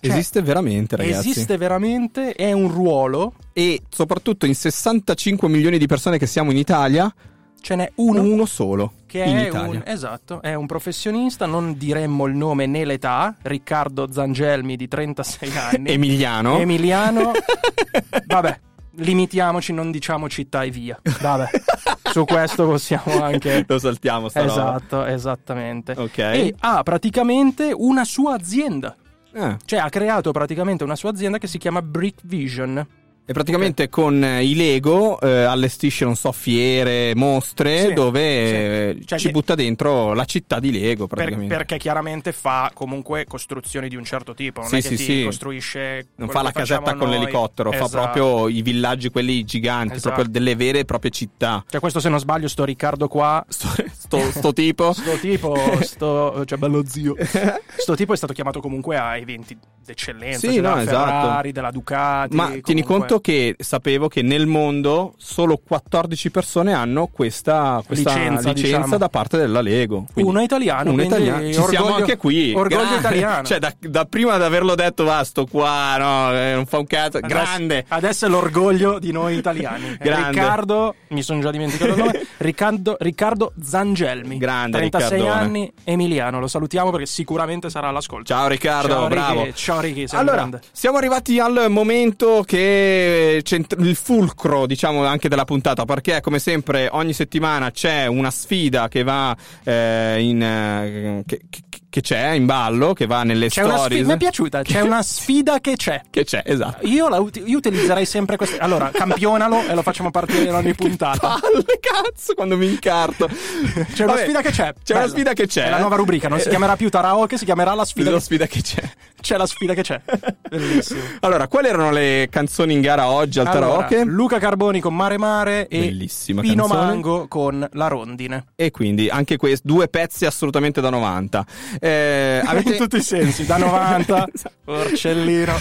Cioè, Esiste veramente, ragazzi. Esiste veramente, è un ruolo, E soprattutto in 65 milioni di persone che siamo in Italia, ce n'è uno uno solo che è Italia. un, esatto, è un professionista, non diremmo il nome né l'età, Riccardo Zangelmi di 36 anni. Emiliano. Emiliano. Vabbè, limitiamoci, non diciamo città e via. Vabbè. Su questo possiamo anche Lo saltiamo sta roba. Esatto, esattamente. Ok. E ha praticamente una sua azienda. Ah. Cioè ha creato praticamente una sua azienda che si chiama Brick Vision. E praticamente con eh, i Lego eh, allestisce, non so, fiere, mostre, Sì, dove sì. eh, Cioè ci butta dentro la città di Lego, Per- perché chiaramente fa comunque costruzioni di un certo tipo. Non Sì, è che sì, ti sì. costruisce. non fa la casetta con noi. l'elicottero, fa Esatto. proprio i villaggi quelli giganti, Esatto. proprio delle vere e proprie città. Cioè, questo se non sbaglio, sto Riccardo qua. Sto, sto tipo. Sto tipo, sto, cioè bello zio. Sto tipo è stato chiamato comunque a eventi d'eccellenza, Sì, cioè no, della esatto. Ferrari, della Ducati. Ma tieni comunque- conto che sapevo che nel mondo solo 14 persone hanno questa, questa Licenza, licenza, diciamo. da parte della Lego. Quindi- Uno italiano, Uno quindi italiano. Ci siamo orgoglio- anche qui. orgoglio italiano. Cioè, da, da prima di averlo detto, va, sto qua, no, eh, non fa un cazzo. Adesso- Grande. Adesso è l'orgoglio di noi italiani. Grande. Riccardo, mi sono già dimenticato il nome, Riccardo, Riccardo Zangelmi. Grande 36 Riccardone. anni, Emiliano. Lo salutiamo perché sicuramente sarà all'ascolto. Ciao Riccardo, Ciao, bravo. Ricky, ciao Ricky, sei un Allora, siamo arrivati al momento che c'entra- il fulcro, diciamo, anche della puntata, perché come sempre ogni settimana c'è una sfida che va eh, in eh, che, che- c'è in ballo, che va nelle C'è una stories. sfida, mi è piaciuta, c'è una sfida che c'è. Che c'è, esatto. Io, la io utilizzerei sempre queste. Allora, campionalo e lo facciamo partire in ogni puntata. Palle, cazzo, quando mi incarto. C'è una Vabbè, sfida che c'è. C'è una Bello. sfida che c'è. È la nuova rubrica, non si chiamerà più Taraoke, si chiamerà la sfida. La sfida che c'è. C'è la sfida che c'è. Bellissimo. Allora, quali erano le canzoni in gara oggi al Allora, karaoke? Luca Carboni con Mare Mare e Bellissima Pino canzone. Mango con La Rondine. E quindi anche questi due pezzi assolutamente da 90. Eh, avete... In tutti i sensi, da 90, Porcellino.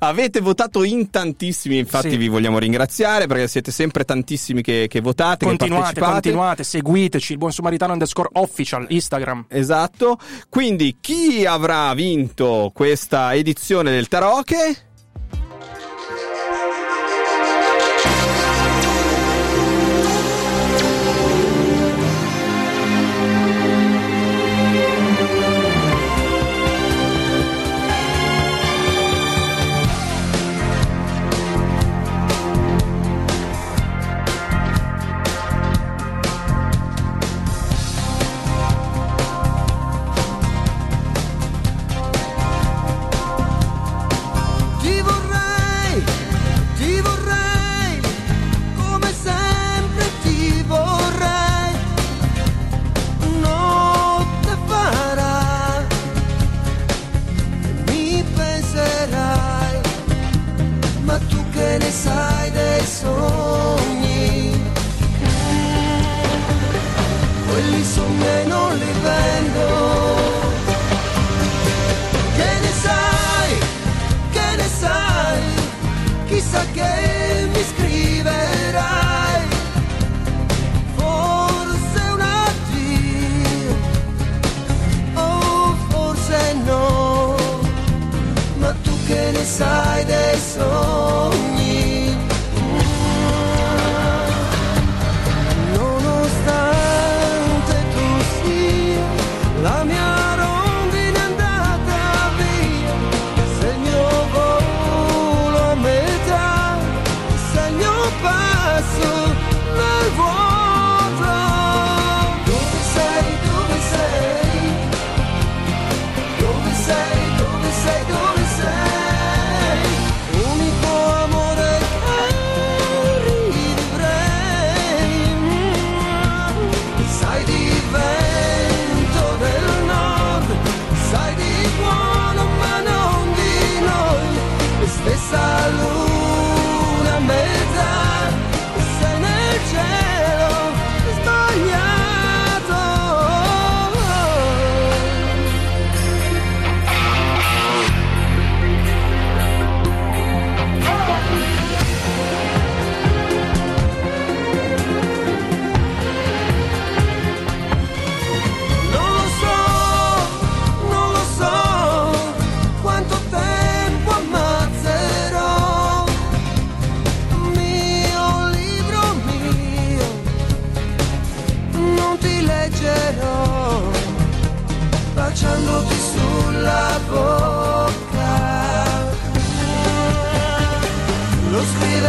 Avete votato in tantissimi, infatti Sì. vi vogliamo ringraziare perché siete sempre tantissimi che, che votate, che Continuate, partecipate. continuate, seguiteci il buon Samaritano underscore official Instagram. Esatto. Quindi chi avrà vinto questa edizione del karaoke?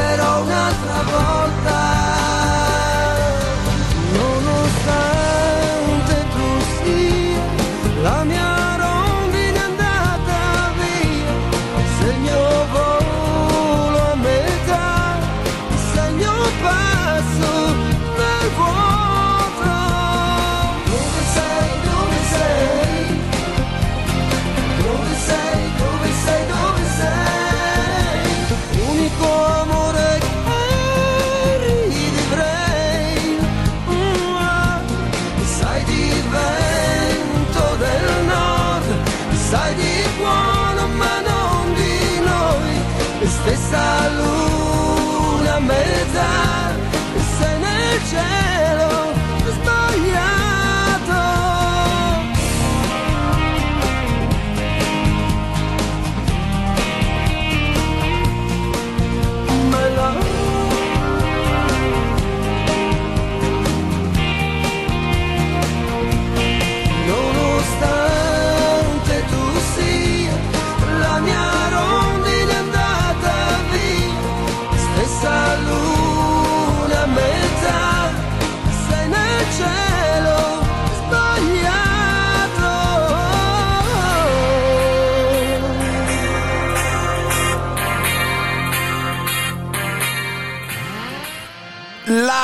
Scriverò un'altra volta.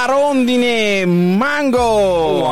Rondine Mango!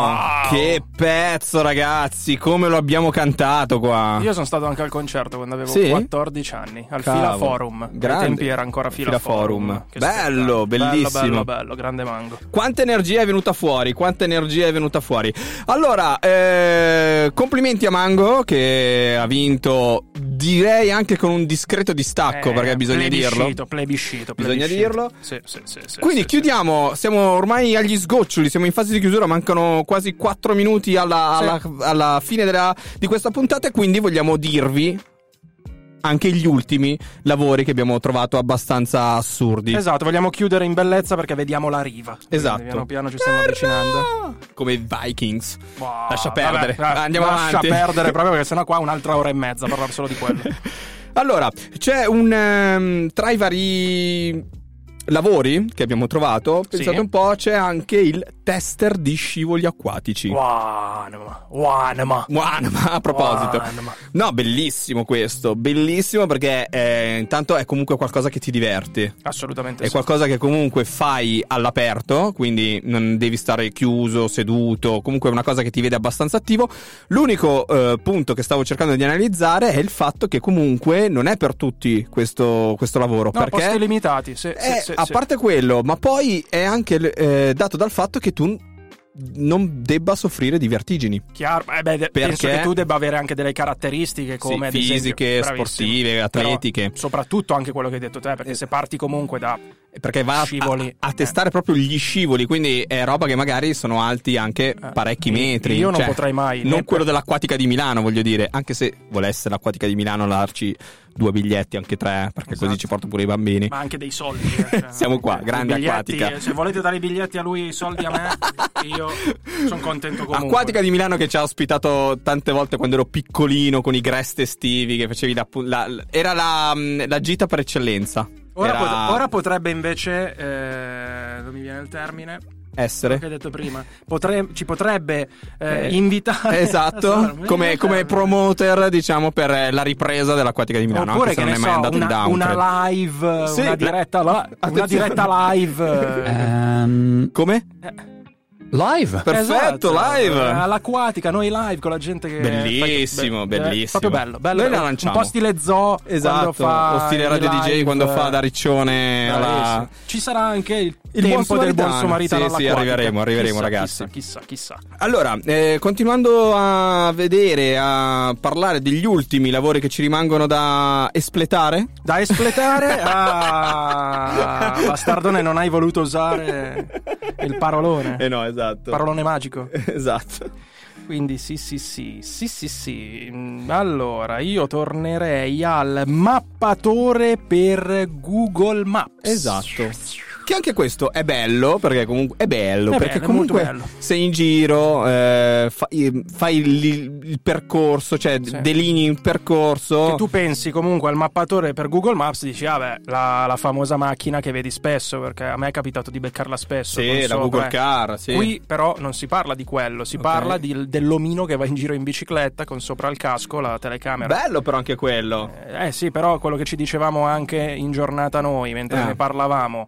Che pezzo, ragazzi! Come lo abbiamo cantato qua! Io sono stato anche al concerto quando avevo Sì? 14 anni, al Cavolo. Fila Forum. Ai Grande. tempi era ancora Fila, Fila Forum. Che Bello, bellissimo. Bello, bello, bello, grande mango. Quanta energia è venuta fuori? Quanta energia è venuta fuori? Allora, eh, complimenti a Mango che ha vinto, direi anche con un discreto distacco, Eh, perché bisogna dirlo. plebiscito, Plebiscito, Bisogna plebiscito. dirlo. Sì, sì, sì, Quindi chiudiamo, siamo ormai agli sgoccioli, siamo in fase di chiusura, mancano quasi 4 minuti alla, alla- alla fine della- di questa puntata e quindi vogliamo dirvi anche gli ultimi lavori che abbiamo trovato abbastanza assurdi. Esatto, vogliamo chiudere in bellezza perché vediamo la riva. Esatto. Quindi piano piano ci stiamo avvicinando. Come i Vikings. Lascia Vabbè, perdere. eh, Andiamo lascia avanti. perdere proprio perché sennò qua un'altra ora e mezza a parlare solo di quello. Allora, c'è un ehm, tra i vari lavori che abbiamo trovato, pensate Sì. un po', c'è anche il tester di scivoli acquatici. Wanema, Wanema. Wanema, a proposito. Wanema. No, bellissimo questo, bellissimo perché eh, intanto è comunque qualcosa che ti diverte. Assolutamente È sì. qualcosa che comunque fai all'aperto, quindi non devi stare chiuso, seduto, comunque è una cosa che ti vede abbastanza attivo. L'unico eh, punto che stavo cercando di analizzare è il fatto che comunque non è per tutti questo, questo lavoro. No, perché posti limitati, sì, sì, eh, sì, a sì. parte quello, ma poi è anche eh, dato dal fatto che tu non debba soffrire di vertigini. Chiaro, eh beh, Perché? che tu debba avere anche delle caratteristiche come esempio- fisiche, sportive, Però atletiche. soprattutto anche quello che hai detto te, perché se parti comunque da perché va a- Scivoli. a, a testare proprio gli scivoli, quindi è roba che magari sono alti anche parecchi metri. Eh, io non cioè, potrei mai, Non quello per- dell'acquatica di Milano, voglio dire, anche se volesse l'acquatica di Milano darci due biglietti, anche tre, perché così ci porto pure i bambini. Ma anche dei soldi. eh, cioè, Siamo qua, grande biglietti, acquatica. eh, Se volete dare i biglietti a lui, i soldi a me, io sono contento comunque. Acquatica di Milano che ci ha ospitato tante volte quando ero piccolino con i grest estivi che facevi la, la- era la, la gita per eccellenza. Ora, Era pot- ora potrebbe invece, eh, non mi viene il termine, essere. che hai detto prima, Potre- ci potrebbe eh, Eh, invitare... Esatto, come, come promoter diciamo per eh, la ripresa dell'acquatica di Milano, Oppure anche se che non è mai so, andato in una, down. credo. una live, Sì, una diretta, la- una diretta live. eh, Ehm, Come? Live. Perfetto, esatto, live. eh, all'acquatica, noi live con la gente che Bellissimo, Be- eh, bellissimo. proprio bello, bello. Noi la Un lanciamo. po' stile zoo Esatto, fa o stile i Radio DJ live, quando fa da Riccione alla... Ci sarà anche il, Il tempo buon del buon Samaritano. Sì, sì, arriveremo, arriveremo, Chissà, ragazzi. Chissà, chissà, chissà. Allora, eh, continuando a vedere, a parlare degli ultimi lavori che ci rimangono da espletare. Da espletare a Bastardone non hai voluto usare il parolone. Eh no, esatto. Parolone magico. esatto. Quindi sì, sì, sì, sì, sì, sì. Allora, io tornerei al mappatore per Google Maps. Esatto. Che anche questo è bello, perché comunque è bello, È perché bello, comunque bello. sei in giro, eh, fai, fai il, il percorso, cioè Sì. delinei il percorso. Che tu pensi comunque al mappatore per Google Maps, dici, vabbè, la, la famosa macchina che vedi spesso, perché a me è capitato di beccarla spesso. Sì, la sopra, Google eh. Car, sì. Qui però non si parla di quello, si Ok. parla di- dell'omino che va in giro in bicicletta con sopra il casco la telecamera. Bello però anche quello. Eh sì, però quello che ci dicevamo anche in giornata noi, mentre Eh. ne parlavamo,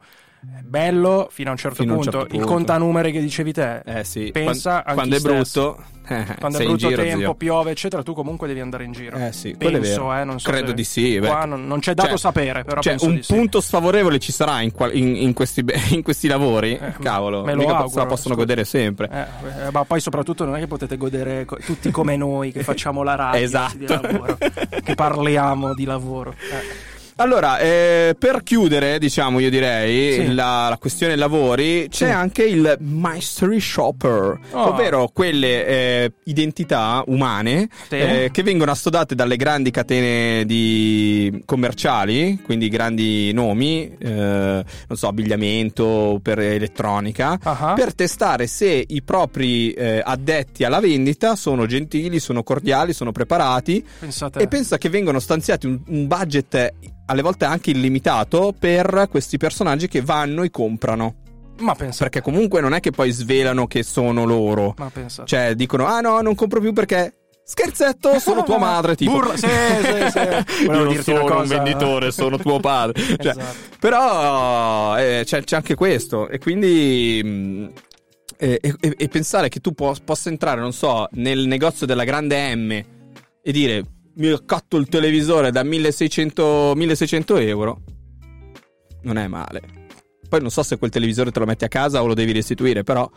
bello fino a un certo, a un punto. certo Il punto. contanumeri che dicevi te, Eh sì, pensa quando, quando è brutto, eh, Quando è brutto giro, tempo, zio. piove, eccetera, tu comunque devi andare in giro. Eh sì, penso, eh, non so Credo se- di sì. Qua non, non c'è dato Cioè- sapere, però cioè, un di sì. punto sfavorevole ci sarà in, qual- in- in questi, in questi lavori. Cavolo, me lo mica auguro, se la possono scusa. godere sempre. Eh, eh, ma poi soprattutto non è che potete godere co- tutti come noi che facciamo la radio Esatto. che parliamo di lavoro. Eh. Allora, eh, per chiudere, diciamo, io direi Sì. la, la questione lavori, c'è Sì. anche il mystery shopper, Oh. ovvero quelle eh, identità umane Sì. eh, che vengono assodate dalle grandi catene di commerciali, quindi grandi nomi, eh, non so, abbigliamento per elettronica, Ah. per testare se i propri eh, addetti alla vendita sono gentili, sono cordiali, sono preparati Pensate. e pensa che vengono stanziati un, un budget alle volte anche illimitato per questi personaggi che vanno e comprano. Ma pensa. Perché comunque non è che poi svelano che sono loro. Ma pensate. Cioè dicono "Ah no, non compro più perché Scherzetto, sono tua madre, tipo. Burla- sì, sì, sì. Io non sono un venditore, sono tuo padre. Cioè, Esatto. Però eh, c'è, c'è anche questo. E quindi. mh, e, e- e pensare che tu po- possa entrare, non so, nel negozio della grande M e dire mi accatto il televisore da 1600, 1600 euro, non è male. Poi non so se quel televisore te lo metti a casa o lo devi restituire, però.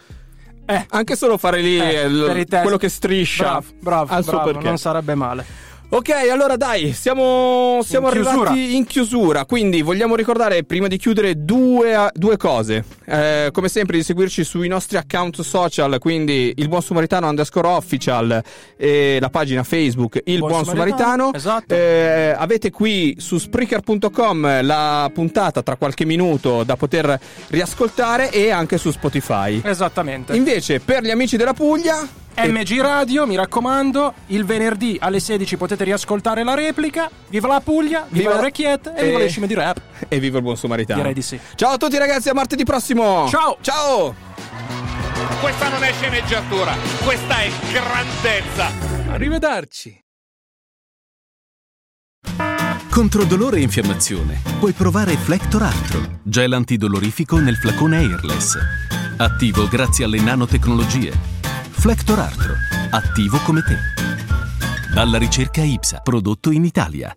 Eh. Anche solo fare lì Eh, test. quello che striscia. Bravo, bravo, bravo, non sarebbe male. Ok, allora dai, siamo, siamo In chiusura. arrivati in chiusura, quindi vogliamo ricordare prima di chiudere due, due cose. Eh, come sempre di seguirci sui nostri account social, quindi il Buon Samaritano underscore official e la pagina Facebook Il Buon, Buon. Samaritano, esatto. Eh, avete qui su Spreaker.com la puntata tra qualche minuto da poter riascoltare e anche su Spotify. Esattamente. Invece per gli amici della Puglia... MG Radio, mi raccomando, il venerdì alle 16 potete riascoltare la replica. Viva la Puglia, viva, Viva- l'orecchiette e viva e- le scime di rap. E viva il Buon Samaritano. Direi di sì. Ciao a tutti ragazzi, a martedì prossimo. Ciao. Ciao. Questa non è sceneggiatura, questa è grandezza. Arrivederci. Contro dolore e infiammazione puoi provare Flector Altro, gel antidolorifico nel flacone airless. Attivo grazie alle nanotecnologie. Flector Altro, attivo come te. Dalla ricerca IPSA, prodotto in Italia.